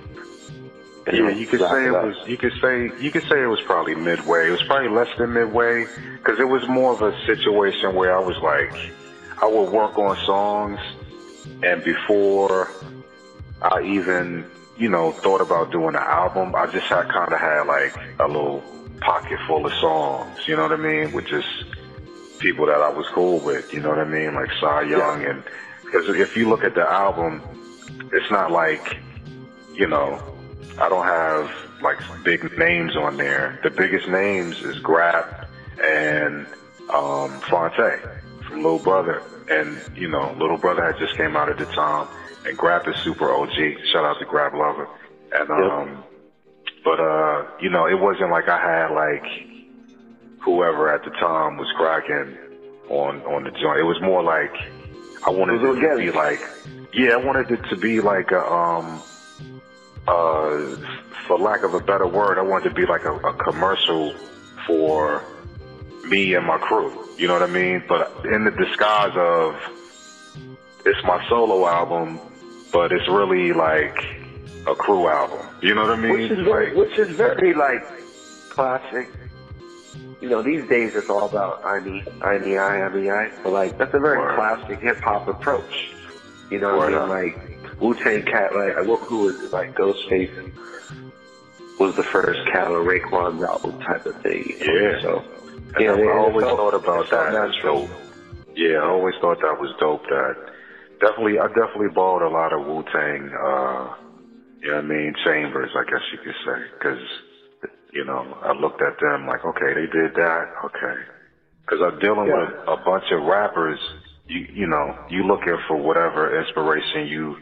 Yeah, you could say it up? was. You could say you could say it was probably midway. It was probably less than midway because it was more of a situation where I was like, I would work on songs, and before I even you know thought about doing an album, I just had kind of had like a little pocket full of songs. You know what I mean? With just people that I was cool with. You know what I mean? Like Cy Young, and because if you look at the album, it's not like you know, I don't have like big names on there. The biggest names is Grap and um, Phonte from Little Brother. And, you know, Little Brother had just came out at the time. And Grap is super OG. Shout out to Grap Luva. And, um, but, uh, you know, it wasn't like I had like whoever at the time was cracking on, on the joint. It was more like I wanted It it to be like, yeah, I wanted it to be like a, um, uh, for lack of a better word, I wanted to be like a, a commercial for me and my crew. You know what I mean? But in the disguise of it's my solo album, but it's really like a crew album. You know what I mean? which is very, which is very like classic. You know, these days it's all about I need, I need, I, I mean, I. But like that's a very Word. classic hip hop approach. You know, what I mean, like Wu Tang Cat, like who who was it? like Ghostface was the first Cat or Raekwon's album type of thing. Yeah. So yeah, I it always felt- thought about that. natural. dope. Yeah, I always thought that was dope. That definitely, I definitely bought a lot of Wu Tang. Uh, you know what I mean? Chambers, I guess you could say, because you know, I looked at them like, okay, they did that, okay. Because I'm dealing Yeah. with a bunch of rappers. You you know, you looking for whatever inspiration you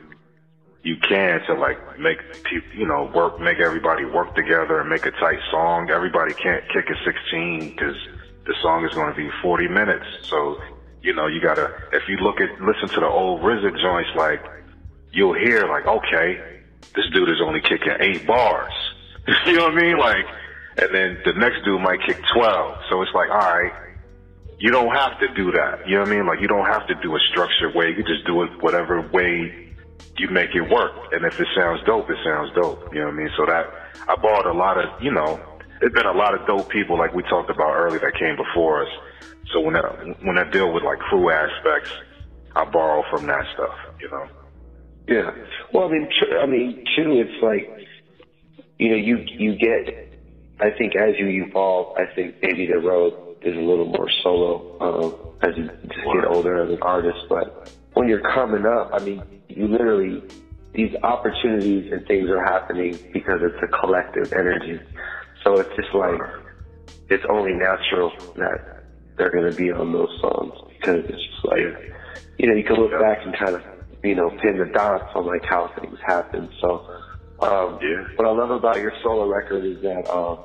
you can to like make people, you know, work, make everybody work together and make a tight song. Everybody can't kick a 16 because the song is going to be 40 minutes. So, you know, you gotta, if you look at, listen to the old RZA joints, like, you'll hear like, okay, this dude is only kicking eight bars. you know what I mean? Like, and then the next dude might kick 12. So it's like, all right, you don't have to do that. You know what I mean? Like, you don't have to do a structured way. You just do it whatever way you make it work. And if it sounds dope, it sounds dope. You know what I mean? So that I bought a lot of, you know, there's been a lot of dope people like we talked about earlier that came before us. So when I when I deal with like crew aspects, I borrow from that stuff. You know. Yeah. Well, I mean, I mean, too, it's like, you know, you you get. I think as you evolve, I think maybe the road is a little more solo um, as you just get older as an artist. But when you're coming up, I mean, you literally these opportunities and things are happening because it's a collective energy. So it's just like it's only natural that they're going to be on those songs because it's just like you know you can look back and kind of you know pin the dots on like how things happen. So um, what I love about your solo record is that um,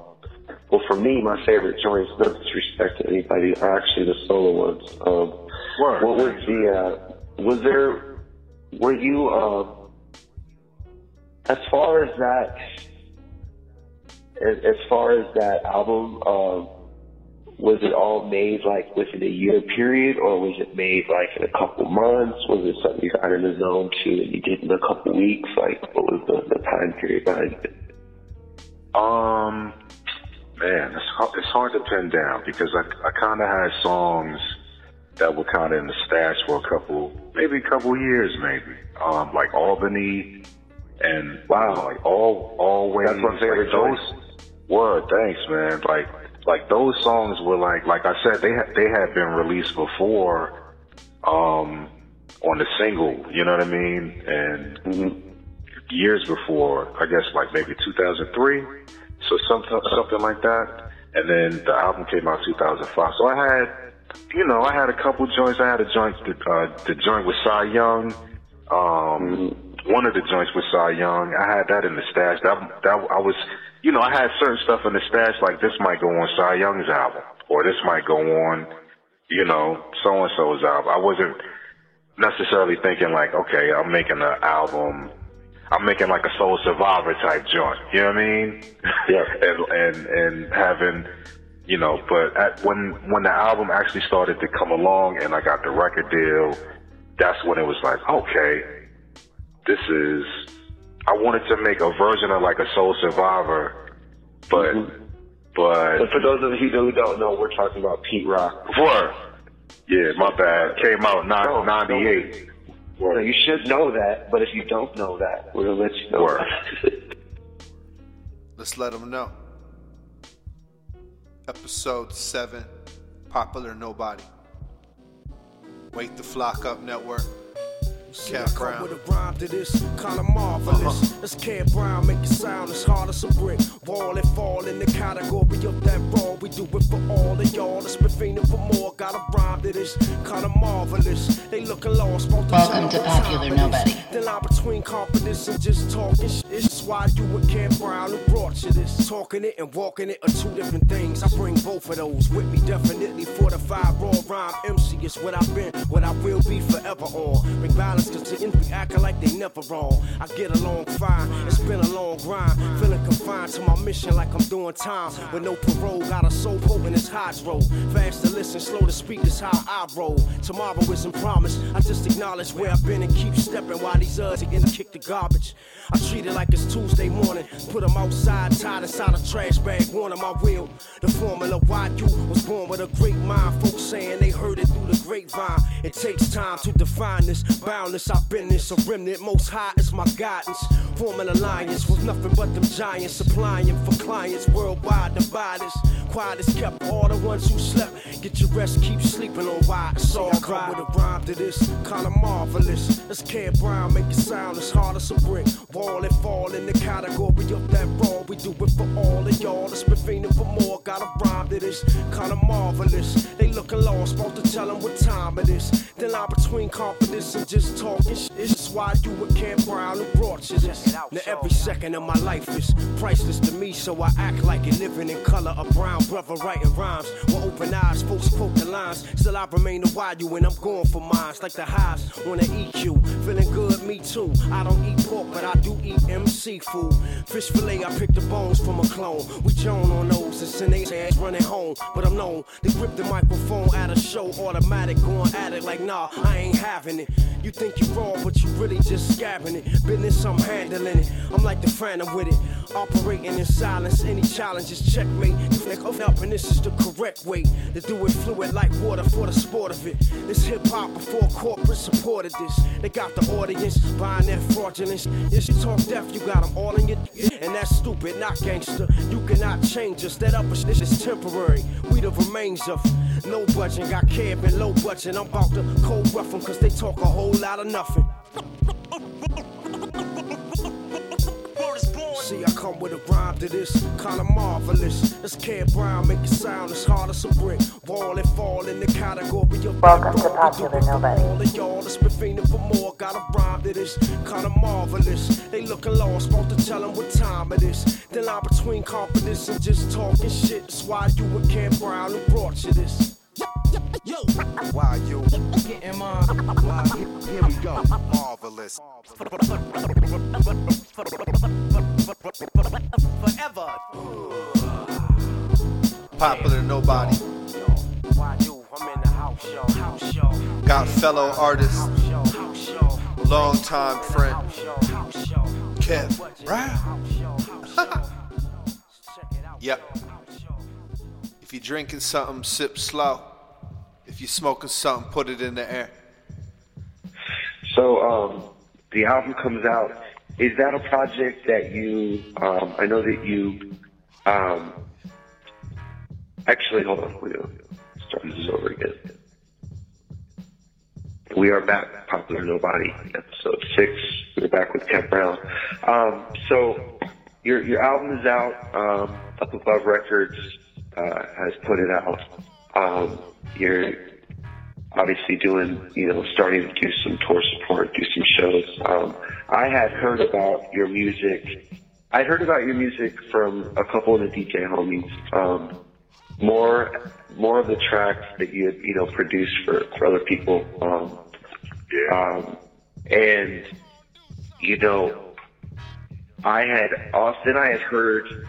well for me my favorite joints, no disrespect to anybody, are actually the solo ones. Um, what was the uh, was there were you um, as far as that as, as far as that album, um, was it all made like within a year period, or was it made like in a couple months? Was it something you got in the zone to and you did in a couple weeks? Like, what was the, the time period behind it? Um, man, it's hard, it's hard to pin down because I, I kind of had songs that were kind of in the stash for a couple, maybe a couple years, maybe. Um, like Albany and wow, like all always. That's my favorite like those. Word, thanks, man. Like like those songs were like like I said, they had they had been released before, um, on the single. You know what I mean? And years before, I guess like maybe 2003, so something something like that. And then the album came out 2005. So I had, you know, I had a couple joints. I had a joint, uh, the joint with Cy Young. Um, one of the joints with Cy Young. I had that in the stash. That that I was, you know, I had certain stuff in the stash like this might go on Cy Young's album, or this might go on, you know, so and so's album. I wasn't necessarily thinking like, okay, I'm making an album I'm making like a Soul Survivor type joint. You know what I mean? Yeah. and and and having, you know, but at, when when the album actually started to come along and I got the record deal, that's when it was like, okay, this is. I wanted to make a version of like a Soul Survivor, but mm-hmm. but. And for those of you who don't know, we're talking about Pete Rock. What? Yeah, my bad. Came out in 98. Word. So you should know that, but if you don't know that, we're gonna let you know. Word. Let's let them know. Episode seven, popular nobody. Wake the flock up network. See, Cat I come Brown. with a rhyme to this, kinda marvelous. Uh-huh. Let's Kev Brown make it sound as hard as a brick. Wall and fall in the category of that raw. We do it for all of y'all that's been fiending for more. Got a rhyme to this, kinda marvelous. They looking lost, about to Welcome tell to them what Popular time Nobody. is. The line between confidence and just talking shit. It's why you and Kev Brown who brought you this. Talking it and walking it are two different things. I bring both of those with me, definitely fortified raw rhyme. MC is what I've been, what I will be forever on. Bring balance cause the envy acting like they never wrong. I get along fine, it's been a long grind. Feeling confined to my mission like I'm doing time. With no parole, got a soul potent as roll. Fast to listen, slow to speak is how I roll. Tomorrow isn't promised, I just acknowledge where I've been and keep stepping while these others again kick the garbage. I treat it like it's Tuesday morning. Put them outside, tied inside a trash bag, on my wheel. The formula why you was born with a great mind. Folks saying they heard it through the grapevine. It takes time to define this. Boundless, I've been this. A remnant, most high is my guidance. Form an alliance with nothing but them giants. Supplying for clients worldwide. Dividers. Quiet is kept. All the ones who slept. Get your rest, keep sleeping on why it's all I come with a rhyme to this. Kinda marvelous. Let's Kev Brown make it sound as hard as a brick. Wall and fall in the category of that raw. We do it for all of y'all that's been fiending for more. Got a rhyme to this. Kinda marvelous. They looking lost, about to tell them what time it is. The line between confidence and just talking shit. It's just why you and Kev Brown who brought you this. Now every second of my life is priceless to me, so I act like it. Living in color, a brown brother writing rhymes. With open eyes, folks quote the lines. Still I remain a wild you and I'm going for mines. Like the highs on the EQ. Feeling good, me too. I don't eat pork, but I do eat MC food. Fish fillet, I pick the bones from a clone. We Joan on those and send they ass running home. But I'm known to grip the microphone at a show, automatic, going at it like nah, I ain't having it. You think you wrong, but you really just scabbing it. Business, I'm handling it. I'm like the phantom with it. Operating in silence, any challenges, checkmate. You think of up, and this is the correct way to do it fluid like water for the sport of it. This hip hop before corporate supported this. They got the audience buying that fraudulence. If you talk deaf, you got them all in your. And that's stupid, not gangster. You cannot change us. That upper shit is temporary. We the remains of no budget. Got cab and low budget. I'm about to cold rough 'em 'cause they talk a whole lot of nothing. See, I come with a rhyme to this, kinda marvelous. Let's Kev Brown make it sound as hard as a brick. Wall and fall in the category of Welcome to that raw. We do Popular Nobody. All of y'all that's been fiending for more, got a rhyme to this, kinda marvelous. They looking lost, about to tell them what time it is. The line between confidence and just talking shit. That's why you and Kev Brown who brought you this. Yo, Why you? getting mine. Why? Here, here we go. Marvelous. Forever. Popular Nobody. Why you? I'm in the house, yo. House, yo. Got fellow artists, House, yo. House, yo. longtime friend, House, yo. House, yo. Kev Brown. House, yo. House, yo. Check it out. Yep. If you're drinking something, sip slow. If you're smoking something, put it in the air. So um, the album comes out. Is that a project that you? Um, I know that you. Um, actually, hold on. We'll start this over again. We are back, Popular Nobody, episode six. We're back with Kev Brown. Um, so your your album is out. Um, Up Above Records uh, has put it out. Um, you're obviously doing, you know, starting to do some tour support, do some shows. Um, I had heard about your music. I heard about your music from a couple of the DJ homies. Um, more, more of the tracks that you had, you know, produced for, for other people. Um, um, and, you know, I had Austin. I had heard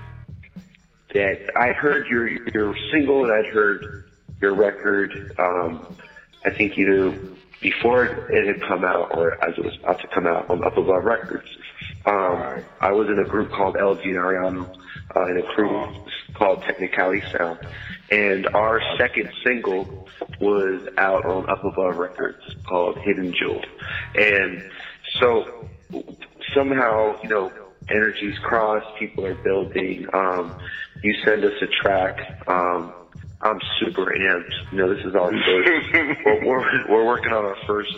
that I heard your your single, and I'd heard your record. Um, I think either before it had come out or as it was about to come out on Up Above Records. Um, I was in a group called LG and Ariano, uh, in a crew called Technicality Sound, and our second single was out on Up Above Records called Hidden Jewel, and so somehow you know energies cross, people are building. Um, you send us a track. Um, I'm super amped. You know, this is all we're, we're, we're working on our first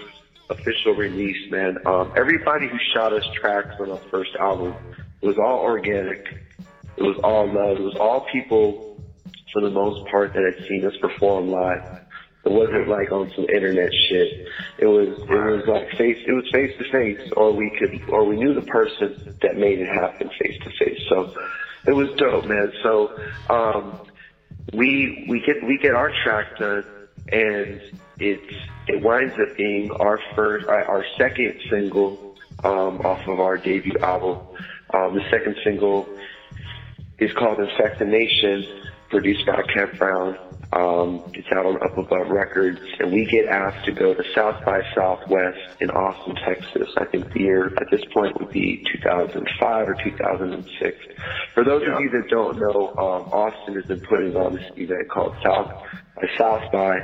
official release, man. Um, everybody who shot us tracks on our first album, it was all organic. It was all love. It was all people, for the most part, that had seen us perform live. It wasn't like on some internet shit. It was it was like face it was face to face, or we could or we knew the person that made it happen face to face. So it was dope, man. So um, we we get we get our track done, and it's it winds up being our first our our second single um, off of our debut album. Um, the second single is called Infect the Nation, produced by Kev Brown. Um, it's out on Up Above Records, and we get asked to go to South by Southwest in Austin, Texas. I think the year at this point would be 2005 or 2006. For those of you that don't know, um, Austin has been putting on this event called South by South by.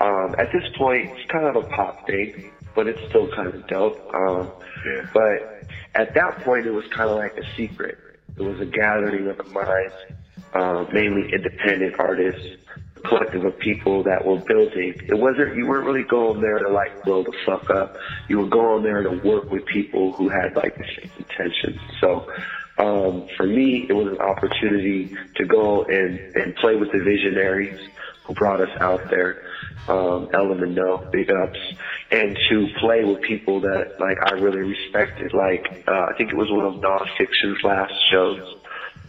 Um, at this point, it's kind of a pop thing, but it's still kind of dope. Um, Yeah. but at that point, it was kind of like a secret. It was a gathering of the minds, uh, mainly independent artists, collective of people that were building. It wasn't, you weren't really going there to like blow the fuck up. You were going there to work with people who had like the same intentions. So, um, for me, it was an opportunity to go and, and play with the visionaries who brought us out there, um, LMNO, big ups, and to play with people that like I really respected. Like uh, I think it was one of Nonfiction's last shows.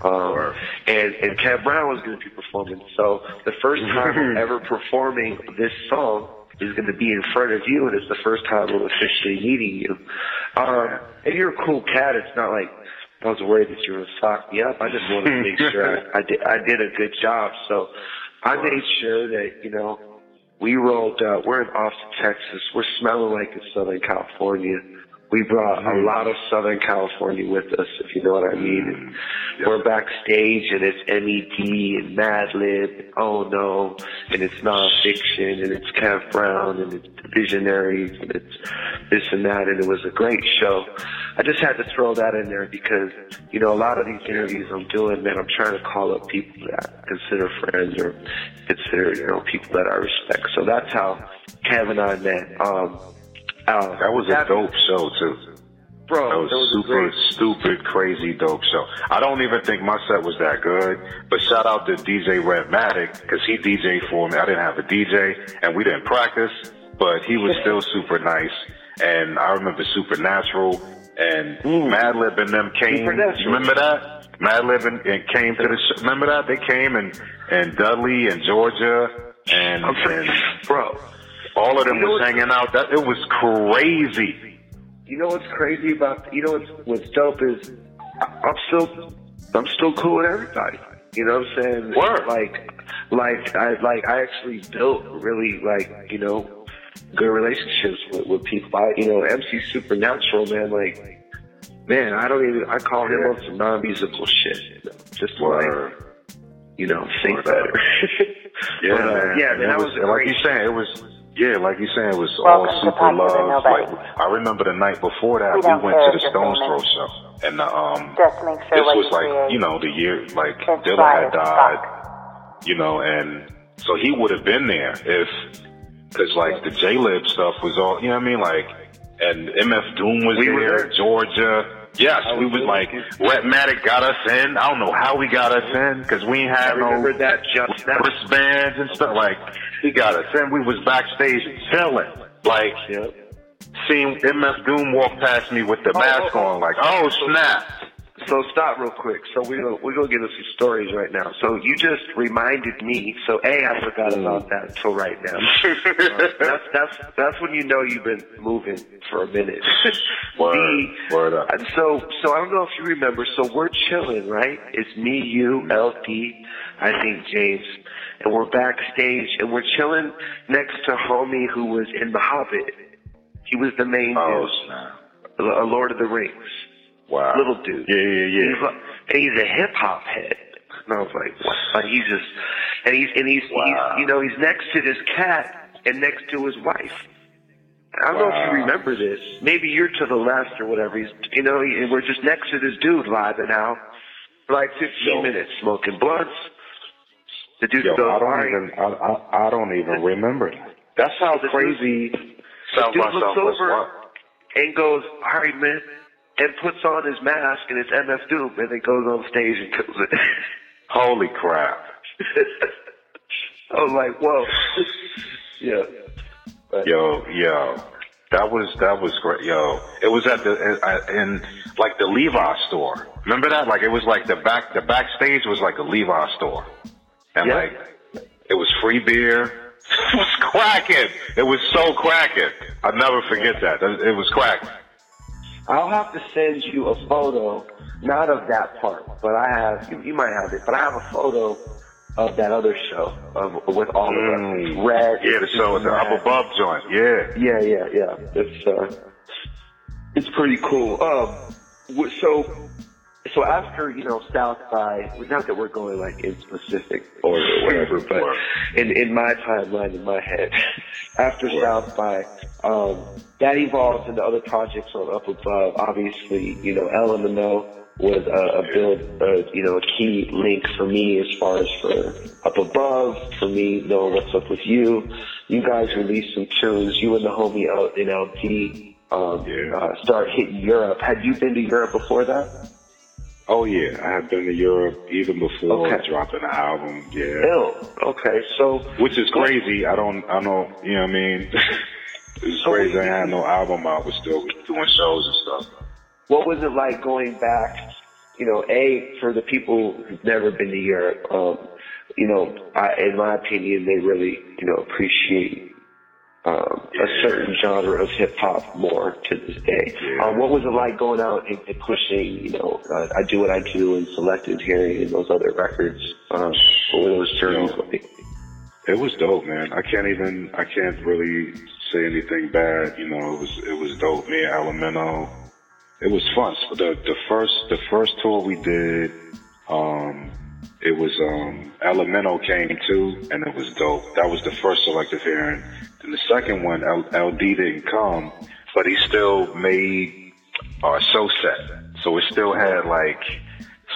Um, and and Kev Brown was going to be performing. So the first time I'm ever performing this song is going to be in front of you, and it's the first time I'm officially meeting you. Um, and you're a cool cat. It's not like I was worried that you were going to sock me up. I just wanted to make sure I, I did I did a good job. So I made sure that you know we rolled out. We're in Austin, Texas. We're smelling like it's Southern California. We brought a lot of Southern California with us, if you know what I mean. And We're backstage, and it's MED and Madlib, and Oh No, and it's nonfiction, and it's Kev Brown, and it's Visionaries, and it's this and that, and it was a great show. I just had to throw that in there because, you know, a lot of these interviews I'm doing, man, I'm trying to call up people that I consider friends or consider, you know, people that I respect. So that's how Kev and I met. Um, uh, That was a dope show too. Bro, that was, that was super stupid, crazy dope show. I don't even think my set was that good, but shout out to DJ Redmatic because he DJ for me. I didn't have a DJ and we didn't practice, but he was still super nice. And I remember Supernatural and Madlib and them came. You remember that? Madlib and, and came to the show. Remember that? They came and and Dudley and Georgia and, and bro, all of them You know was hanging out. That it was crazy. You know what's crazy about you know what's what's dope is I'm still I'm still cool with everybody. You know what I'm saying? Word. Like like I like I actually built really like you know good relationships with, with people. I you know MC Supernatural man like man I don't even I call him on some non musical shit you know, just to like you know think better. Yeah, But, uh, man. yeah, man, it that was, was like you saying, it was. Yeah, like you saying, it was Welcome all super Popular love. Like I remember the night before that, We we, went to the Stones Throw show, and the, um, Just make sure this was you like you know the year like Inspires Dilla had the died, you know, and so he would have been there if because like the Jaylib stuff was all you know what I mean, like and MF Doom was We were there, there. Georgia. Yes, we was like Redmatic got us in. I don't know how we got us in because we ain't had no that just wristbands and stuff. Like he got us in. We was backstage chilling. Like Yep. seeing MF Doom walk past me with the Oh, mask oh, oh. on. Like oh snap. So stop real quick. So we're gonna, we're gonna get into some stories right now. So you just reminded me. So a, I forgot Mm. about that until right now. that's that's that's when you know you've been moving for a minute. Word, B, word up. and so so I don't know if you remember. So we're chilling, right? It's me, you, LD, I think James, and we're backstage and we're chilling next to homie who was in The Hobbit. He was the main Oh, dude. Lord of the Rings. Wow. Little dude. Yeah, yeah, yeah. He's like, and he's a hip hop head. And I was like, what? But he's just, and he's, and he's, Wow. he's, you know, he's next to this cat and next to his wife. I don't know if you remember this. Maybe you're to the left or whatever. He's, you know, and we're just next to this dude vibing out for like 15 Yo. minutes, smoking blunts. The dude Yo, goes, I don't even I, I, I don't even remember that. That's how The dude- crazy The dude looks over and goes, all right, man, and puts on his mask and it's MF Doom, and then goes on stage and kills it. Holy crap. I was like, whoa. yeah. But, Yo, yo, that was that was great. Yo, it was at the in, in like the Levi store. Remember that? Like it was like the back the backstage was like a Levi store, and Yeah. like it was free beer. It was cracking. It was so cracking. I'll never forget that. It was cracking. I'll have to send you a photo, not of that part, but I have, you, you might have it, but I have a photo of that other show of, with all Mm. of the red. Yeah, the show with the up above joint. Yeah. Yeah, yeah, yeah. It's uh, it's pretty cool. Um, so so after you know South by, not that we're going like in specific order or whatever, but in in my timeline in my head, after. South by, um, that evolves into other projects on Up Above. Obviously, you know LMNO was a, a build, uh, you know, a key link for me as far as for Up Above, for me knowing what's up with you. You guys released some tunes. You and the homie out in LT um, Yeah. uh, start hitting Europe. Had you been to Europe before that? Oh yeah, I have been to Europe even before Okay. dropping the album. Yeah. Ill. Okay, so Which is crazy. I don't, I don't, you know what I mean? it's So crazy. I had no album out. Was still doing shows and stuff. what was it like going back? You know, a for the people who've never been to Europe. Um, you know, I, in my opinion, they really you know appreciate um, a certain genre of hip hop more to this day. Yeah. Um, what was it like going out and, and pushing? You know, uh, I do what I do and selective hearing and those other records. Um, what were those journeys Yeah. like? It was dope, man. I can't even, I can't really say anything bad. You know, it was, it was dope. Me and LMNO, it was fun. So the, the first, the first tour we did, um, it was, um, LMNO came too, and it was dope. That was the first selective hearing. The second one, LD didn't come, but he still made our show set. So it still had like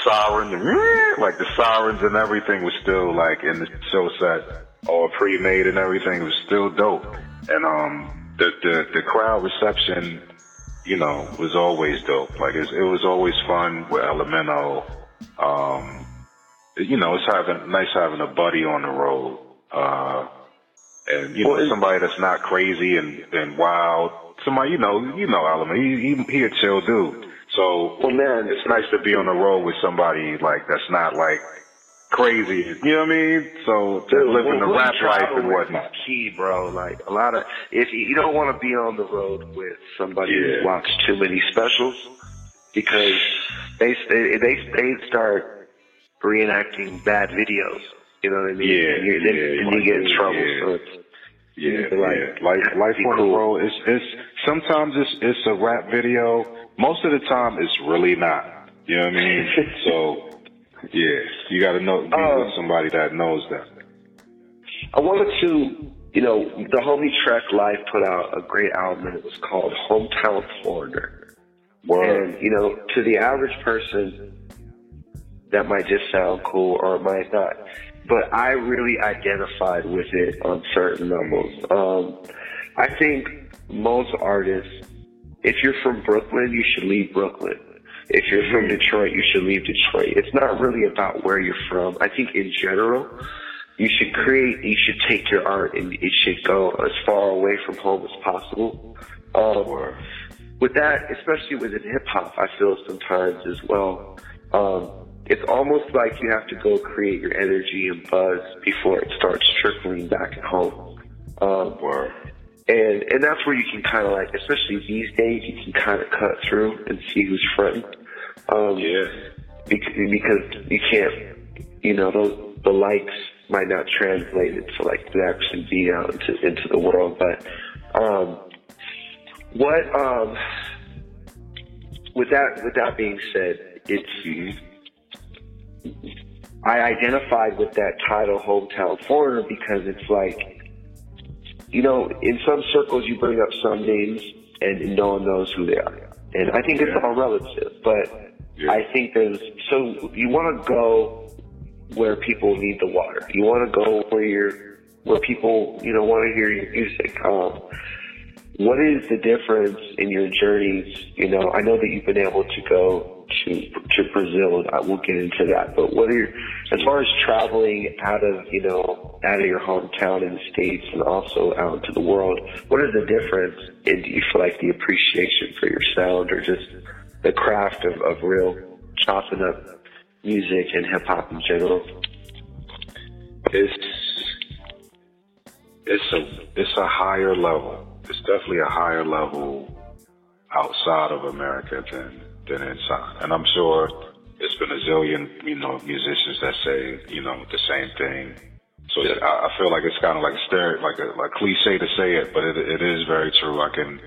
sirens, like the sirens and everything was still like in the show set, all pre-made and everything. It was still dope. And um, the the the crowd reception, you know, was always dope. Like it, it was always fun with LMNO. Um, you know, it's having nice having a buddy on the road. Uh, and you know, Well, it- somebody that's not crazy and, and wild. Somebody, you know, you know, LMNO. He, he he a chill dude. So Well, man, it's nice to be on the road with somebody like that's not like crazy. You know what I mean? So they're Dude, living well, the rap life and whatnot. Key, bro. Like a lot of if you, you don't want to be on the road with somebody Yeah. who watches too many specials because they they they, they start reenacting bad videos. You know what I mean? Yeah, and, you, then, yeah, and you get in trouble. yeah. So it's Yeah, Like, yeah. Life, life on the road. It's, it's sometimes it's it's a rap video. Most of the time, it's really not. You know what I mean? so, yeah, you got to know be Um, with somebody that knows that. I wanted to, you know, the homie Trek Life put out a great album and it was called Hometown Foreigner. Word. And, you know, to the average person, that might just sound cool or it might not. But I really identified with it on certain levels. Um, I think most artists, if you're from Brooklyn, you should leave Brooklyn. If you're from Detroit, you should leave Detroit. It's not really about where you're from. I think in general, you should create, you should take your art and it should go as far away from home as possible. Um, with that, especially within hip hop, I feel sometimes as well. Um, it's almost like you have to go create your energy and buzz before it starts trickling back at home. Um, and and that's where you can kind of like, especially these days, you can kind of cut through and see who's fronting. Um, yeah. Because, because you can't, you know, those the likes might not translate it to like to actually be out into into the world. But um, what um, with that with that being said, it's I identified with that title hometown foreigner because it's like you know in some circles you bring up some names and no one knows who they are, and I think it's all relative, but. I think there's so you want to go where people need the water. You want to go where you're, where people, you know, want to hear your music. Um, what is the difference in your journeys? You know, I know that you've been able to go to to Brazil, I will get into that. But what are your, as far as traveling out of, you know, out of your hometown in the states and also out into the world? What is the difference? And do you feel like the appreciation for your sound, or just the craft of, of real chopping up music and hip hop in general? It's it's a it's a higher level. It's definitely a higher level outside of America than than inside. And I'm sure it's been a zillion, you know, musicians that say, you know, the same thing. So it's, I, I feel like it's kind of like a stereo, like a like cliche to say it, but it, it is very true. I can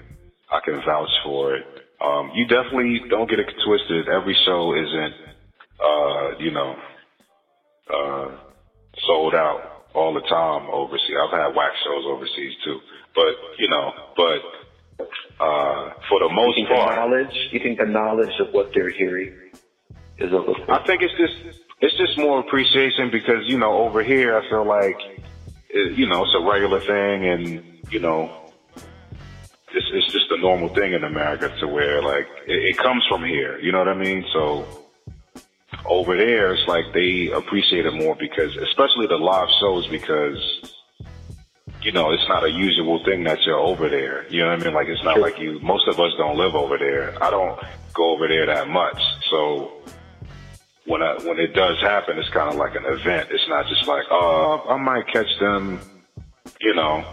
I can vouch for it. Um, you definitely don't get it twisted. Every show isn't, uh, you know, uh, sold out all the time overseas. I've had wax shows overseas too, but you know, but uh, for the most you part, knowledge. You think the knowledge of what they're hearing is over. I think it's just it's just more appreciation because you know over here I feel like it, you know it's a regular thing and you know it's it's just a normal thing in America to where like it, it comes from here. You know what I mean? So over there it's like they appreciate it more because especially the live shows because you know it's not a usual thing that you're over there. You know what I mean? Like it's not like you. Most of us don't live over there. I don't go over there that much, so when I, when it does happen, it's kind of like an event. It's not just like, oh, I might catch them, you know.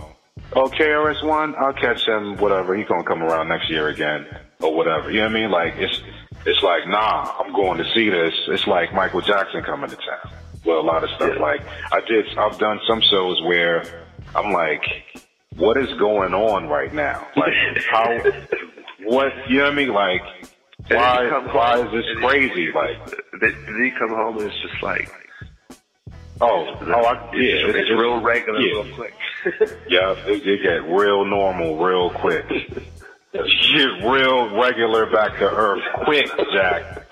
Oh, KRS One, I'll catch him. Whatever, he gonna come around next year again, or whatever. You know what I mean? Like it's it's like, nah, I'm going to see this. It's like Michael Jackson coming to town. Well, a lot of stuff. Like I did, I've done some shows where I'm like, what is going on right now? Like how, what? You know what I mean? Like why why is this crazy? Like then you come home and it's just like, oh, oh, I, yeah, it's, it's real regular, yeah. real quick. Yeah, it, it get real normal real quick. Get real regular back to earth quick, Jack.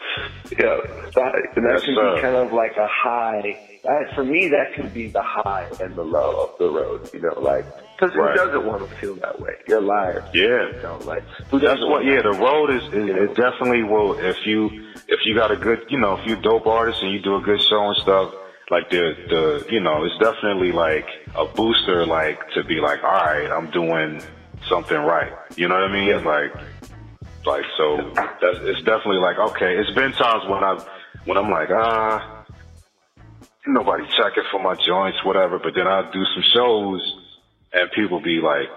Yeah, that, that Yes, can be kind of like a high. That, for me, that could be the high and the low of the road. You know, like because who Right. doesn't want to feel that way? You're a liar. Yeah. You know, like who That's doesn't what. want Yeah, the road is, is it definitely will. If you if you got a good, you know, if you dope artist and you do a good show and stuff, like the the you know, it's definitely like a booster, like to be like, all right, I'm doing something right. You know what I mean? Yeah. Like like so that's it's definitely like okay. It's been times when I've, when I'm like ah. Nobody checking for my joints, whatever. But then I do some shows, and people be like,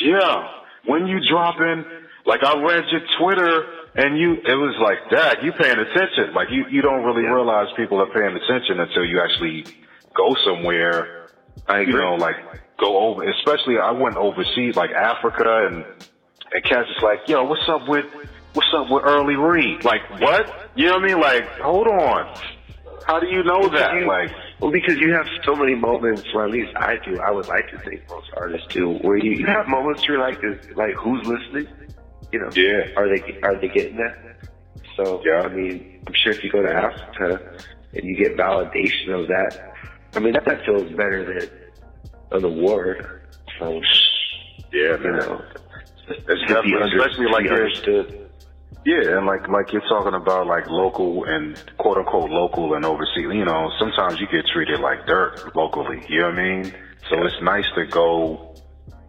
yeah, when you dropping, like I read your Twitter and you, it was like, that. you paying attention. Like you, you don't really realize people are paying attention until you actually go somewhere. I You know, like go over, especially I went overseas, like Africa and, and cats is like, yo, what's up with, what's up with Early Reed? Like what? You know what I mean? Like, hold on. How do you know that? you- like, Well, because you have so many moments, or at least I do. I would like to think most artists do, where you, you have moments where you're like, is, like who's listening? You know, Yeah. Are they are they getting that? So Yeah. I mean, I'm sure if you go to Africa and you get validation of that, I mean that, feels better than an award. So yeah, you man. know, It's definitely, especially like understood. Yeah, and like like you're talking about like local and quote unquote local and overseas. You know, sometimes you get treated like dirt locally. You know what I mean? So it's nice to go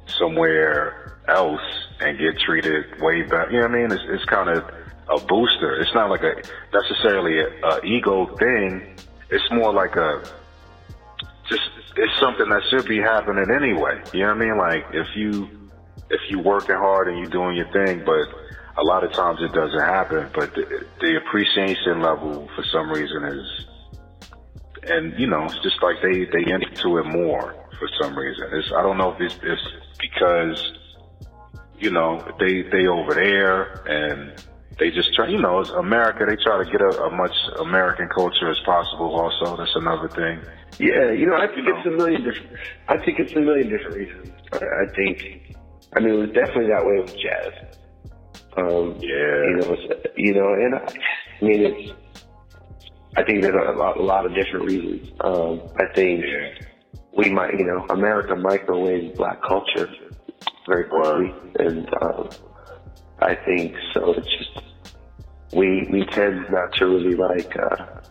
somewhere else and get treated way better. You know what I mean? It's, it's kind of a booster. It's not like a necessarily a, a ego thing. It's more like a just it's something that should be happening anyway. You know what I mean? Like if you if you working hard and you doing your thing, but a lot of times it doesn't happen. But the, the appreciation level for some reason is, and you know, it's just like they they into it more for some reason. It's I don't know if it's, it's because you know they they over there and they just try, you know, it's America. They try to get a, a much American culture as possible. Also, that's another thing. Yeah, you know, I think it's a million different. I think it's a million different reasons. I, I think, I mean, it was definitely that way with jazz. Um, yeah. You know, it's, you know, and I, I mean, it's. I think there's a lot, a lot of different reasons. Um, I think we might, you know, America microwaves black culture very quickly, and um, I think so. It's just we we tend not to really like uh,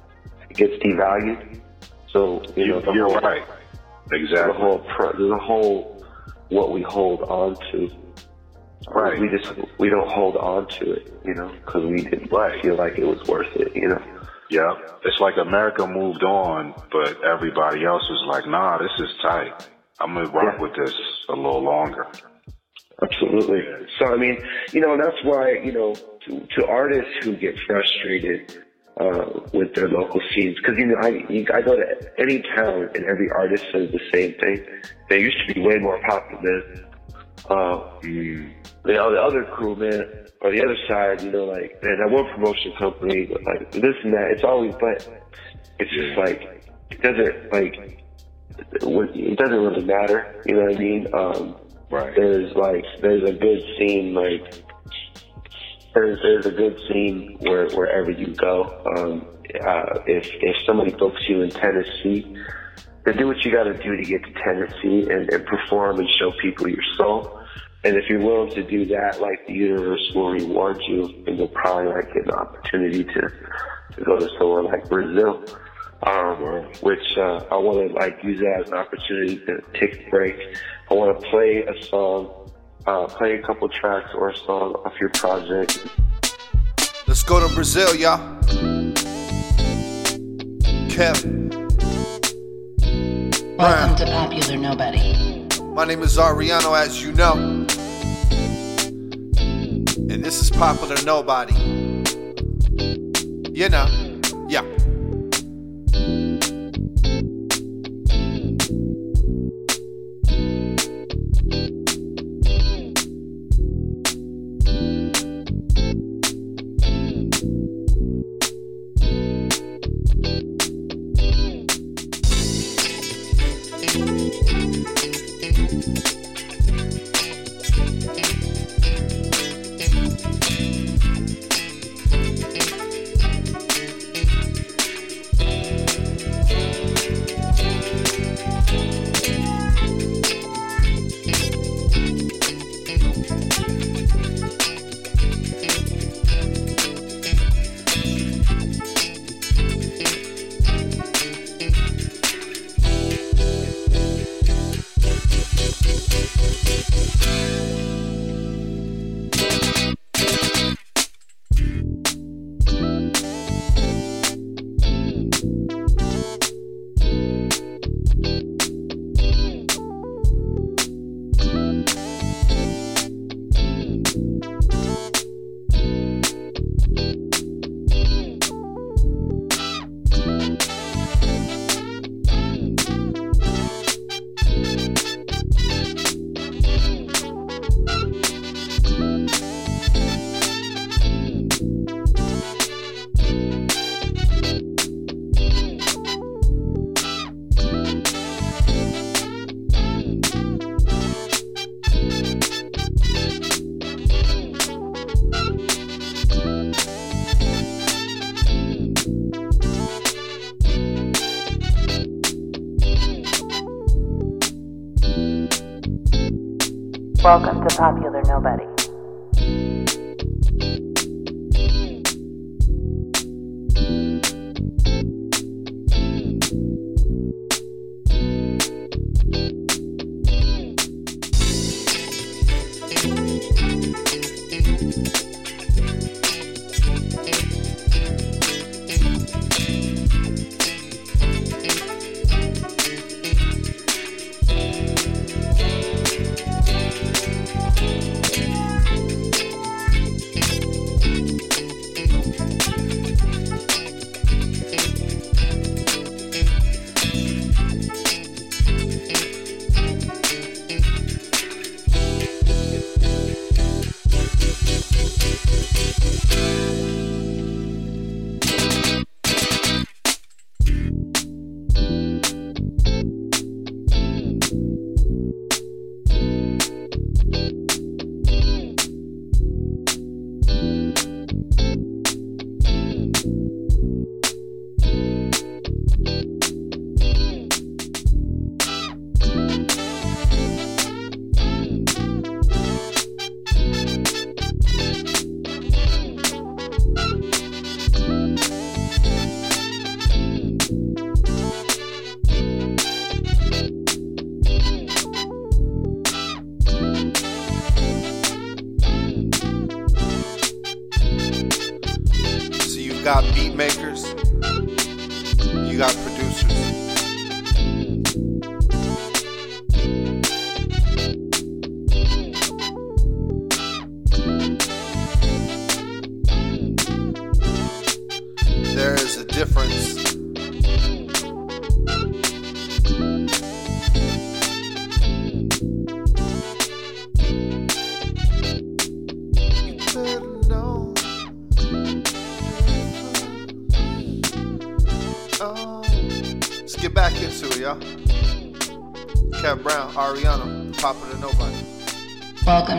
it gets devalued. So you know, the You're whole, right. Exactly. The whole the whole what we hold on to. Right. We just we don't hold on to it, you know, because we didn't feel like it was worth it, you know. Yeah. It's like America moved on, but everybody else was like, nah, this is tight. I'm going to rock with this a little longer. Absolutely. So I mean, you know, that's why you know to, to artists who get frustrated uh, with their local scenes, because you know, I you, I go to any town and every artist says the same thing. They used to be way more popular. Uh, you know, the other crew, man, or the other side, you know, like man, that one promotion company, like this and that. It's always, but it's just like it doesn't like it doesn't really matter. You know what I mean? Um, Right. there's like there's a good scene like there's there's a good scene where wherever you go. Um, uh, if if somebody books you in Tennessee, then do what you got to do to get to Tennessee and, and perform and show people your soul. And if you're willing to do that, like the universe will reward you, and you'll probably like get an opportunity to to go to somewhere like Brazil. Um, which uh, I want to like use that as an opportunity to take a break. I want to play a song, uh, play a couple tracks or a song off your project. Let's go to Brazil, y'all. Kev. Welcome to Popular Nobody. My name is Ariano, as you know. And this is Popular Nobody. You know, yeah.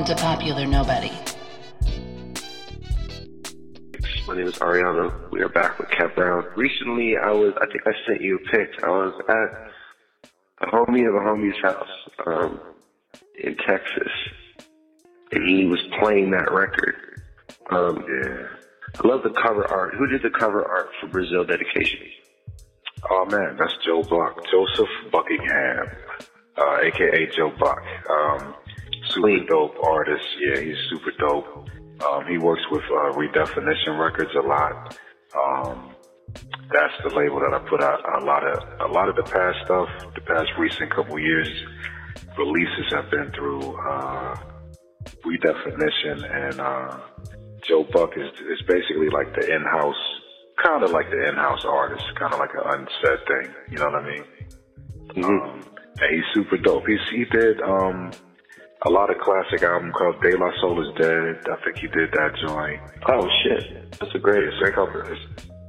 To Popular Nobody. My name is Ariano. We are back with Kev Brown. Recently, I was, I think I sent you a pic. I was at a homie of a homie's house um, in Texas, and he was playing that record. Um, yeah. I love the cover art. Who did the cover art for Brazil Dedication? Oh man, that's Joe Buck, Joseph Buckingham, uh, aka Joe Buck. Um, super dope artist. Yeah, he's super dope. Um, he works with uh, Redefinition Records a lot. Um, that's the label that I put out a lot of a lot of the past stuff. The past recent couple years releases have been through uh, Redefinition, and uh, Joe Buck is is basically like the in-house, kind of like the in-house artist, kind of like an unsaid thing. You know what I mean? Um, and he's super dope. He's he did um, a lot of classic album called De La Soul is Dead. I think he did that joint. Oh shit, that's a great It's a couple.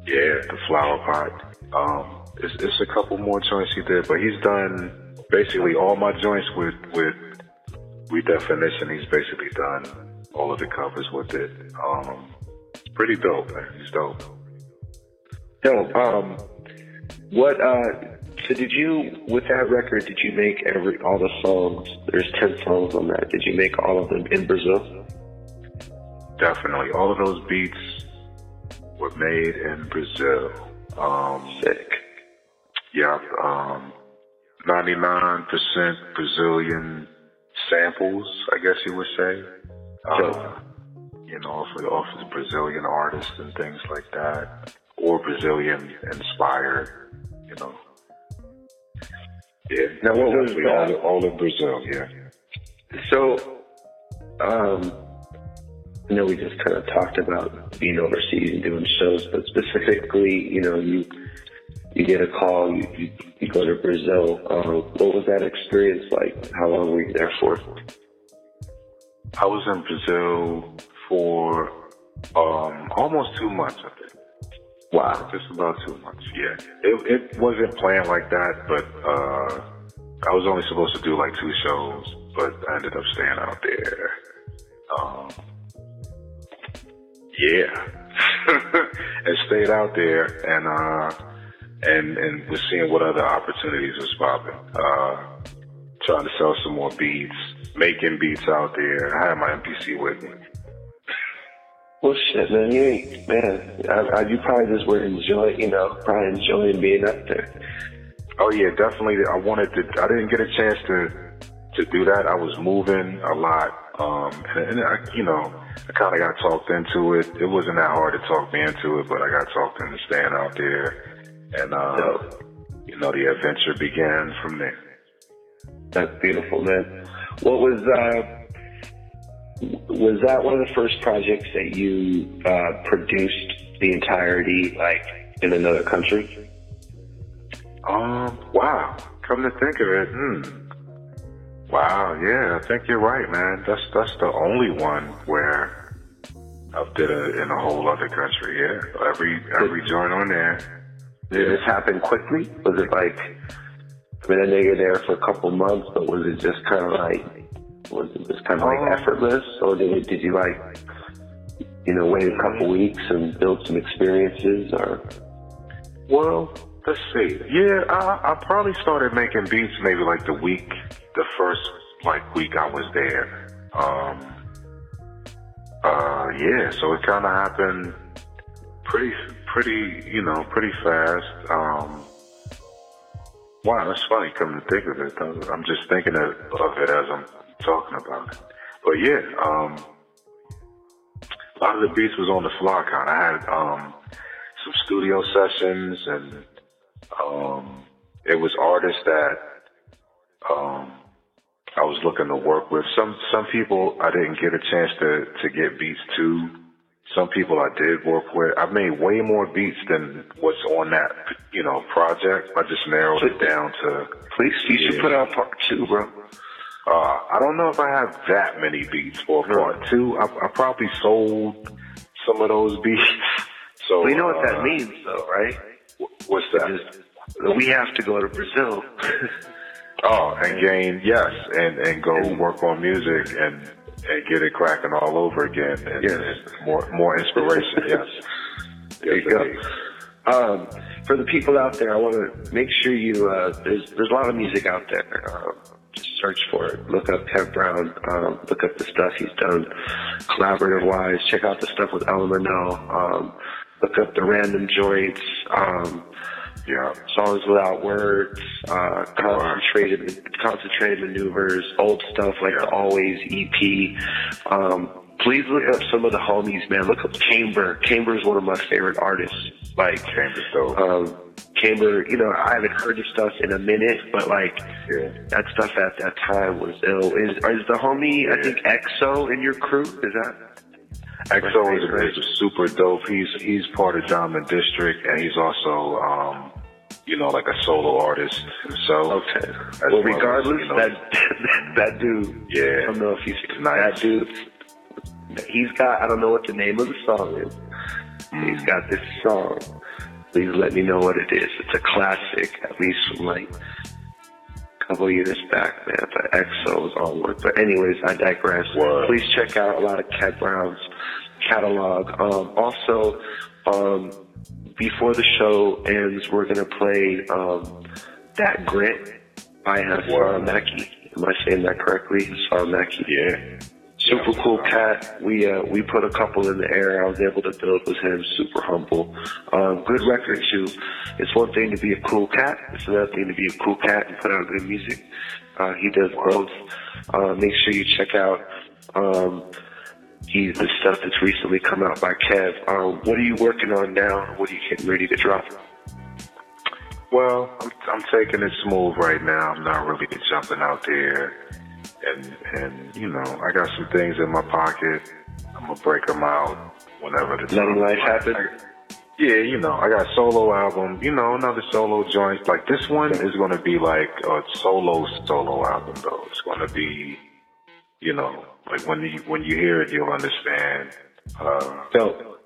Yeah, the Flower Pot. Um, it's, it's a couple more joints he did, but he's done basically all my joints with with redefinition. He's basically done all of the covers with it. Um, it's pretty dope, man. He's dope. Yo, um, what, uh, so did you, with that record, did you make every, all the songs, there's 10 songs on that, did you make all of them in Brazil? Definitely, all of those beats were made in Brazil. Um, Sick. Yeah, um, 99% Brazilian samples, I guess you would say. Uh, you know, off of, off of the Brazilian artists and things like that, or Brazilian inspired, you know. Yeah, Now, what was that? all, all in Brazil, yeah. So, um, I know we just kind of talked about being overseas and doing shows, but specifically, you know, you you get a call, you you, you go to Brazil. Um, what was that experience like? How long were you there for? I was in Brazil for um, almost two months, I think. Wow. Just about two months, yeah. It, it wasn't planned like that, but uh, I was only supposed to do like two shows, but I ended up staying out there. Um, yeah. and stayed out there and uh, and and was seeing what other opportunities was popping. Uh, trying to sell some more beats, making beats out there. I had my MPC with me. Well, shit, man, you ain't, man. I, I, you probably just were enjoying, you know, probably enjoying being up there. Oh yeah, definitely. I wanted to. I didn't get a chance to to do that. I was moving a lot, um, and, and I, you know, I kind of got talked into it. It wasn't that hard to talk me into it, but I got talked into staying out there, and uh, you know, the adventure began from there. That's beautiful, man. What was uh was that one of the first projects that you uh produced the entirety like in another country? Um, wow. Come to think of it, hmm. Wow, yeah, I think you're right, man. That's that's the only one where I did it in a whole other country. Yeah, every every joint on there. Did this happen quickly? Was it like I mean I know you're there for a couple months, but was it just kinda like was it just kinda like Um, effortless or did did you like you know, wait a couple weeks and build some experiences or Well, let's see. Yeah, I, I probably started making beats maybe like the week, the first like week I was there. Um, uh, yeah, so it kind of happened pretty, pretty, you know, pretty fast. Um, wow, that's funny. Come to think of it, I'm just thinking of, of it as I'm talking about it. But yeah, um, a lot of the beats was on the fly kind. I had um, some studio sessions, and um, it was artists that um, I was looking to work with. Some some people I didn't get a chance to to get beats to. Some people I did work with. I made way more beats than what's on that you know project. I just narrowed it down to. Please, you should put out part two, bro. Uh, I don't know if I have that many beats for part two. I, I probably sold some of those beats. So Well, you know what uh, that means, though, right? What's that? We have to go to Brazil. Oh, and gain yes, and and go work on music and and get it cracking all over again. And, and more more inspiration. yes. There you go. Um, for the people out there, I want to make sure you. Uh, there's there's a lot of music out there. Just search for it. Look up Kev Brown. Um, look up the stuff he's done, collaborative wise. Check out the stuff with LMNO. Um, look up the Random Joints. Um, yeah, songs without words. Uh, concentrated concentrated maneuvers. Old stuff like the Always EP. Um, please look up some of the homies, man. Look up Chamber. Chamber is one of my favorite artists. Like Chamber's dope. Um, Chamber, you know, I haven't heard his stuff in a minute, but like that stuff at that time was ill. Is is the homie? I think X.O. in your crew? Is that? X.O. is, is super dope. He's he's part of Diamond District, and he's also um, you know like a solo artist So Okay. As well, as, regardless, you know, that that dude. Yeah. I don't know if he's that dude. He's got. I don't know what the name of the song is. He's got this song. Please let me know what it is. It's a classic, at least from like a couple years back, man. The X.O. is all work. But anyways, I digress. Please check out a lot of Kev Brown's catalog. Um, also, um, before the show ends, we're gonna play um, that grit by Hassan Mackey. Am I saying that correctly? Hassan Mackey. Yeah. Super cool cat. We uh, we put a couple in the air. I was able to build with him. Super humble. Um, good record too. It's one thing to be a cool cat. It's another thing to be a cool cat and put out good music. Uh, he does both. Uh, make sure you check out um, he's the stuff that's recently come out by Kev. Um, what are you working on now? What are you getting ready to drop? Well, I'm, I'm taking it smooth right now. I'm not really jumping out there, and and you know, I got some things in my pocket. I'm gonna break them out whenever the Letting time- life happen. Yeah, you know, I got a solo album. You know, another solo joint. Like this one is gonna be like a solo solo album though. It's gonna be, you know, like when you when you hear it, you'll understand. Uh, Dope.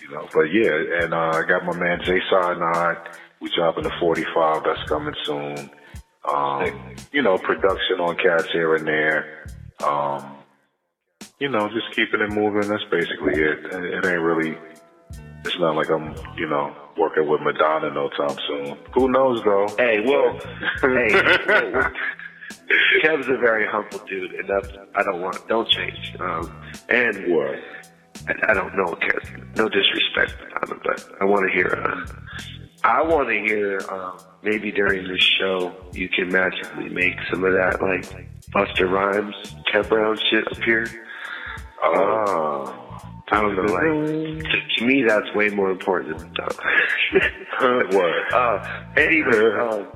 you know. But yeah, and uh, I got my man Jay Sarnod. We dropping the 45 that's coming soon. Um, you know, production on cats here and there. Um, you know, just keeping it moving. That's basically it. It, ain't really. It's not like I'm, you know, working with Madonna no time soon. Who knows though? Hey, well, hey, well, Kev's a very humble dude, and that's I don't want don't change. Um, and what? I, I don't know, Kev. No disrespect on him, but I want to hear. Uh, I want to hear um, maybe during this show you can magically make some of that like Busta Rhymes, Kev Brown shit appear. Oh. I don't know, like to, to me that's way more important than the what? Uh, anyway, um,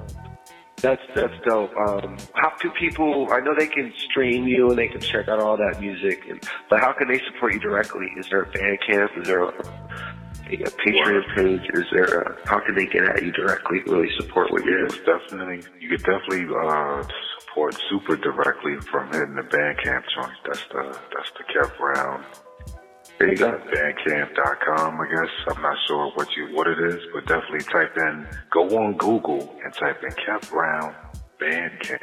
that's that's dope. Um, how can people? I know they can stream you and they can check out all that music, and, but how can they support you directly? Is there a Bandcamp? Is there a, a Patreon page? Is there a, how can they get at you directly? Really support what you're Yes, doing? definitely. You could definitely uh, support super directly from hitting the Bandcamp joint. That's the that's the Kev Brown. There you go. Bandcamp.com, I guess. I'm not sure what you what it is, but definitely type in go on Google and type in Kev Brown Bandcamp.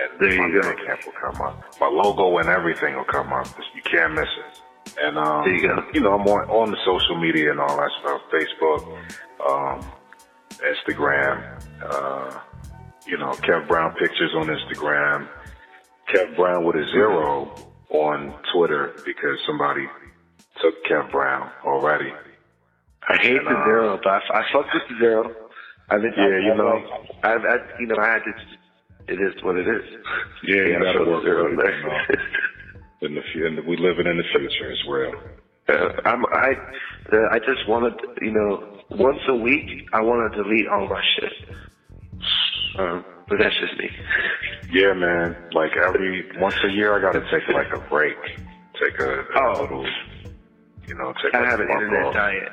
And There my you go. Bandcamp will come up. My logo and everything will come up. You can't miss it. And um, There you go. you know, I'm on, on the social media and all that stuff. Facebook, um, Instagram, uh, you know, Kev Brown pictures on Instagram, Kev Brown with a zero on Twitter because somebody took Kev Brown already. I hate And, the uh, zero, but I, I fuck with the zero. I've been, Yeah, you know. I've, I, you know, I had to. It is what it is. Yeah, you gotta work zero with in everything, there. In the, the, we living in the future as well. Uh, I'm, I, uh, I just wanted, you know, once a week, I want to delete all my shit. Um, but that's just me. Yeah, man. Like every once a year, I gotta take like a break. Take a, a Oh. little, you know, take I like have an internet off. diet.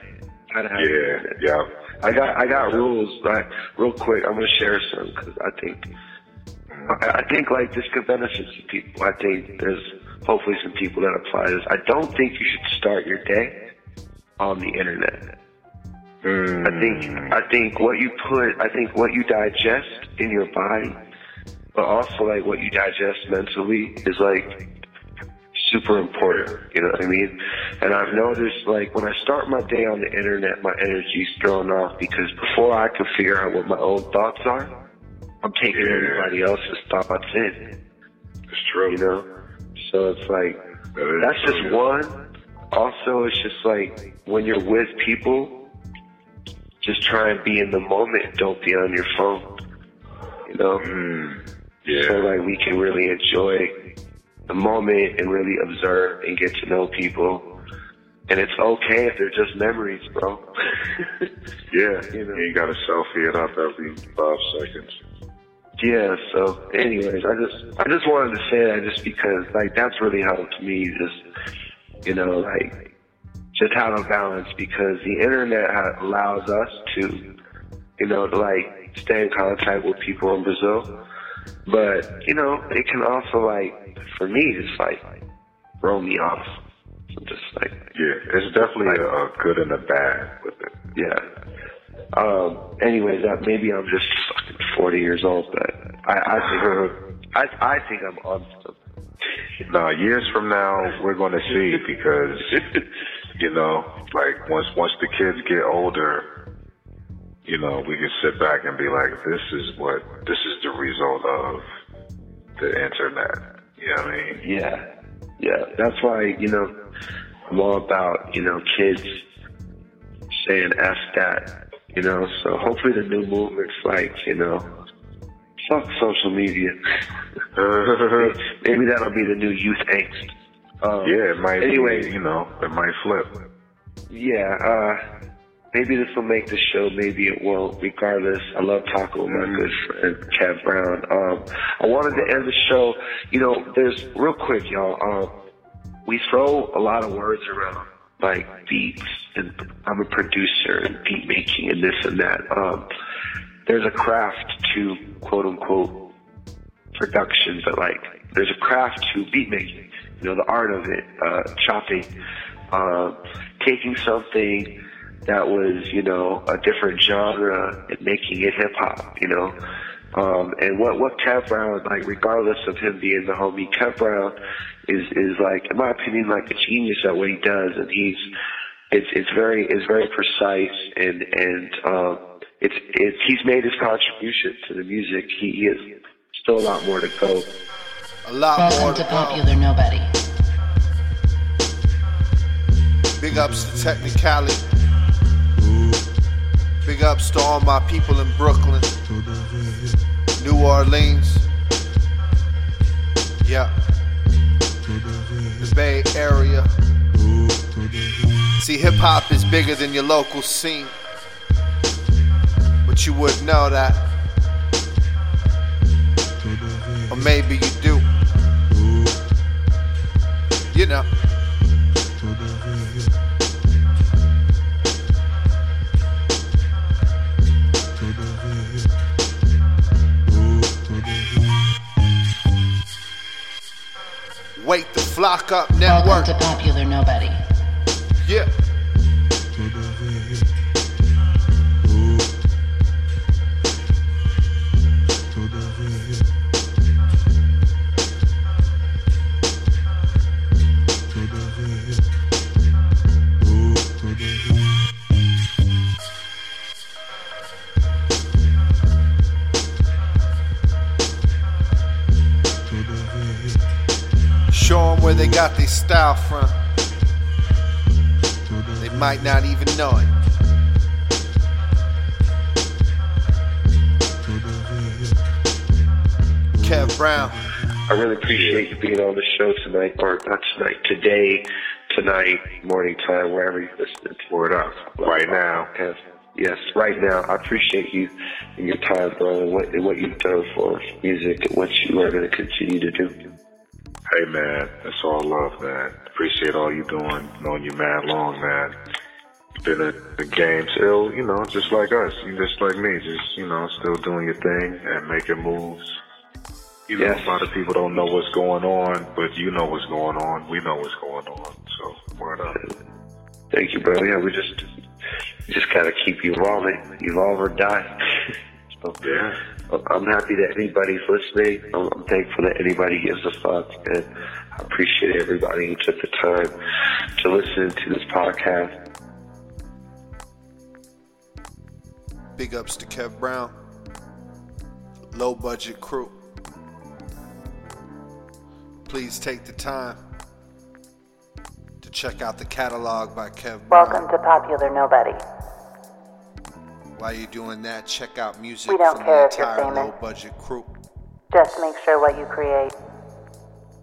Have Yeah, internet. yeah. I got I got rules. Right, real quick, I'm gonna share some because I think I, I think like this could benefit some people. I think there's hopefully some people that apply this. I don't think you should start your day on the internet. I think hmm. I think what you put, I think what you digest in your body, but also like what you digest mentally is like super important. You know what I mean? And I've noticed like when I start my day on the internet, my energy's thrown off because before I can figure out what my own thoughts are, I'm taking Yeah. everybody else's thoughts in. It's true. You know? So it's like That is just one. Also, it's just like when you're with people, just try and be in the moment. Don't be on your phone. You know? Mm, yeah. So like we can really enjoy the moment and really observe and get to know people. And it's okay if they're just memories, bro. yeah. You know. You gotta selfie it up every five seconds. Yeah, so anyways, I just I just wanted to say that just because like that's really helped me just you know, like just have a balance because the internet ha- allows us to you know, like stay in contact with people in Brazil. But, you know, it can also like for me just like throw me off. So just like Yeah, it's definitely a, a good and a bad with it. yeah. Um, anyways, that maybe I'm just fucking 40 years old, but I, I think I, I think I'm on something. Now, years from now, we're going to see because, you know, like once once the kids get older, you know, we can sit back and be like, this is what this is the result of the internet. You know what I mean? Yeah, yeah. That's why you know I'm all about you know kids saying f that. You know, so hopefully the new movement's like you know fuck social media. Maybe that'll be the new youth angst. Um, yeah, it might. Anyway, be, you know, it might flip. Yeah, uh, maybe this will make the show, maybe it won't. Regardless, I love with my good friend Kev Brown. Um, I wanted to end the show. You know, there's real quick, y'all. Um, we throw a lot of words around, like beats, and I'm a producer and beat making and this and that. Um, there's a craft to quote unquote production, but like there's a craft to beat making. You know, the art of it, uh, chopping, uh, taking something that was, you know, a different genre and making it hip hop, you know. Um, and what what Kev Brown, like, regardless of him being the homie, Kev Brown is is like, in my opinion, like a genius at what he does, and he's it's it's very it's very precise and and um, it's it's he's made his contribution to the music. He, he has still a lot more to go. A lot more Welcome to to go. Popular Nobody. Big ups to Technicality. Big ups to all my people in Brooklyn, New Orleans. Yeah. The Bay Area. See, hip hop is bigger than your local scene. But you wouldn't know that. Or maybe you do. You know. Wake the Flok Up Welcome Network. to Popular Nobody. Yeah. They style from. They might not even know it. Kev Brown. I really appreciate you being on the show tonight, or not tonight, today, tonight, morning time, wherever you're listening to Word up. Uh, right now. Yes. Yes, right now. I appreciate you and your time, bro, and what, and what you've done for music and what you are going to continue to do. Hey man, it's all love, man. Appreciate all you doing. Known you mad long, man. Been in the game still, you know, just like us. You just like me, just you know, still doing your thing and making moves. You know, Yes. a lot of people don't know what's going on, but you know what's going on. We know what's going on. So word up. Thank you, bro. Yeah, we just just gotta keep evolving, evolve or die. Yeah. I'm happy that anybody's listening. I'm, I'm thankful that anybody gives a fuck, and I appreciate everybody who took the time to listen to this podcast. Big ups to Kev Brown. Low budget crew. Please take the time to check out the catalog by Kev Brown. Welcome to Popular Nobody. While you're doing that, check out music We don't from care the if you're entire famous. low budget crew. Just make sure what you create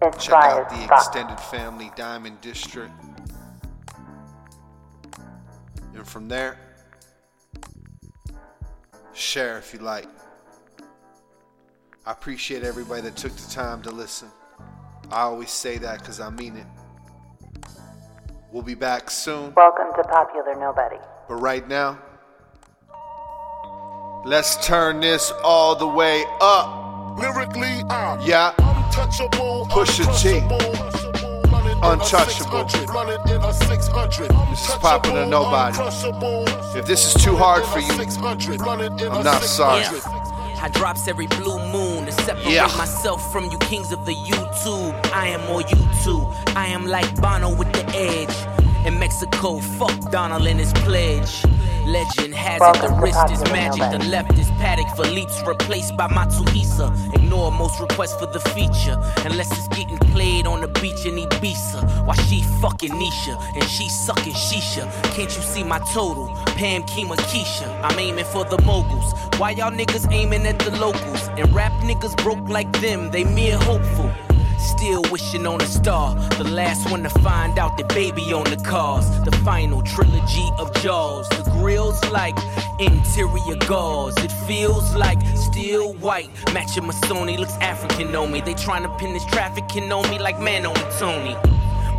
is Check out the extended family Diamond District. And from there, share if you like. I appreciate everybody that took the time to listen. I always say that because I mean it. We'll be back soon, Welcome to Popular Nobody. but right now, let's turn this all the way up. Lyrically, I'm Yeah, untouchable. Pusha T. Untouchable. Running in a 600. This is Popular Nobody. If this is too hard for you, I'm not sorry. Yeah. I drops every blue moon to separate Yeah. myself from you kings of the YouTube. I am more U2. I am like Bono with the edge. In Mexico, fuck Donald and his pledge. Legend has it, the wrist is magic, the left is Patek for leaps replaced by Matsuhisa. Ignore most requests for the feature, unless it's getting played on the beach in Ibiza. Why she fucking Nisha and she sucking Shisha. Can't you see my total? Pam, Kima, Keisha. I'm aiming for the moguls. Why y'all niggas aiming at the locals? And rap niggas broke like them, they mere hopeful. Still wishing on a star. The last one to find out the baby on the cars. The final trilogy of Jaws. The grill's like interior gauze. It feels like steel white. Matching my Sony looks African on me. They trying to pin this trafficking on me like man on Tony.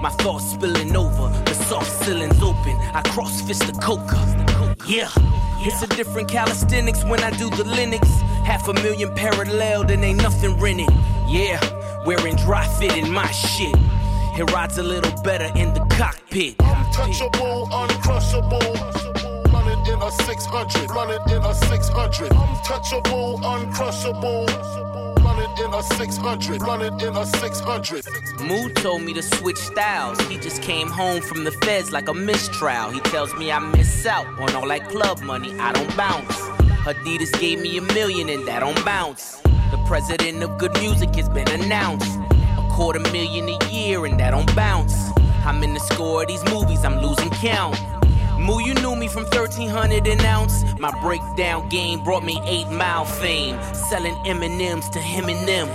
My thoughts spilling over, the soft ceilings open. I cross fist the coca. Yeah, it's a different calisthenics when I do the Linux. Half a million parallel, then ain't nothing rented. Yeah, wearing dry fit in my shit. It rides a little better in the cockpit. Untouchable, uncrushable. Running in a 600. Running in a 600. Untouchable, uncrushable. Running in a 600. Running in a 600. Moo told me to switch styles. He just came home from the feds like a mistrial. He tells me I miss out on all that club money. I don't bounce. Adidas gave me a million and that don't bounce. The president of good music has been announced. A quarter million a year and that don't bounce. I'm in the score of these movies, I'm losing count. Moo, you knew me from 1300 an ounce. My breakdown game brought me 8 mile fame. Selling M&M's to him and them.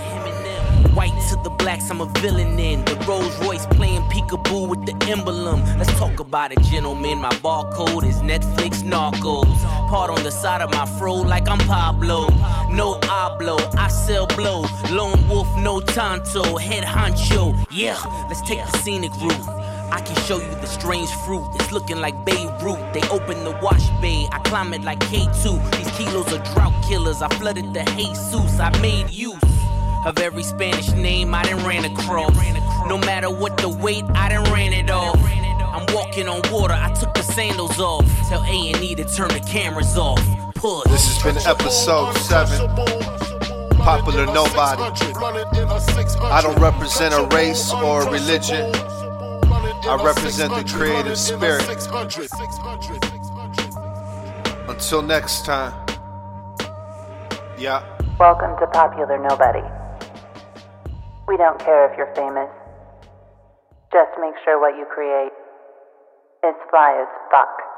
White to the blacks, I'm a villain in. The Rolls Royce playing peekaboo with the emblem. Let's talk about it, gentlemen. My barcode is Netflix Narcos. Part on the side of my fro like I'm Pablo. No hablo, I sell blow. Lone wolf, no tanto. Head honcho. Yeah, let's take the scenic route. I can show you the strange fruit. It's looking like Beirut. They open the wash bay. I climb it like K2. These kilos are drought killers. I flooded the Jesus. I made use of every Spanish name I done ran across. No matter what the weight, I done ran it off. I'm walking on water. I took the sandals off. Tell A and E to turn the cameras off. Push. This has been episode 7. Popular Nobody. I don't represent a race or a religion. I represent the creative spirit. Until next time. Yeah. Welcome to Popular Nobody. We don't care if you're famous. Just make sure what you create is fly as fuck.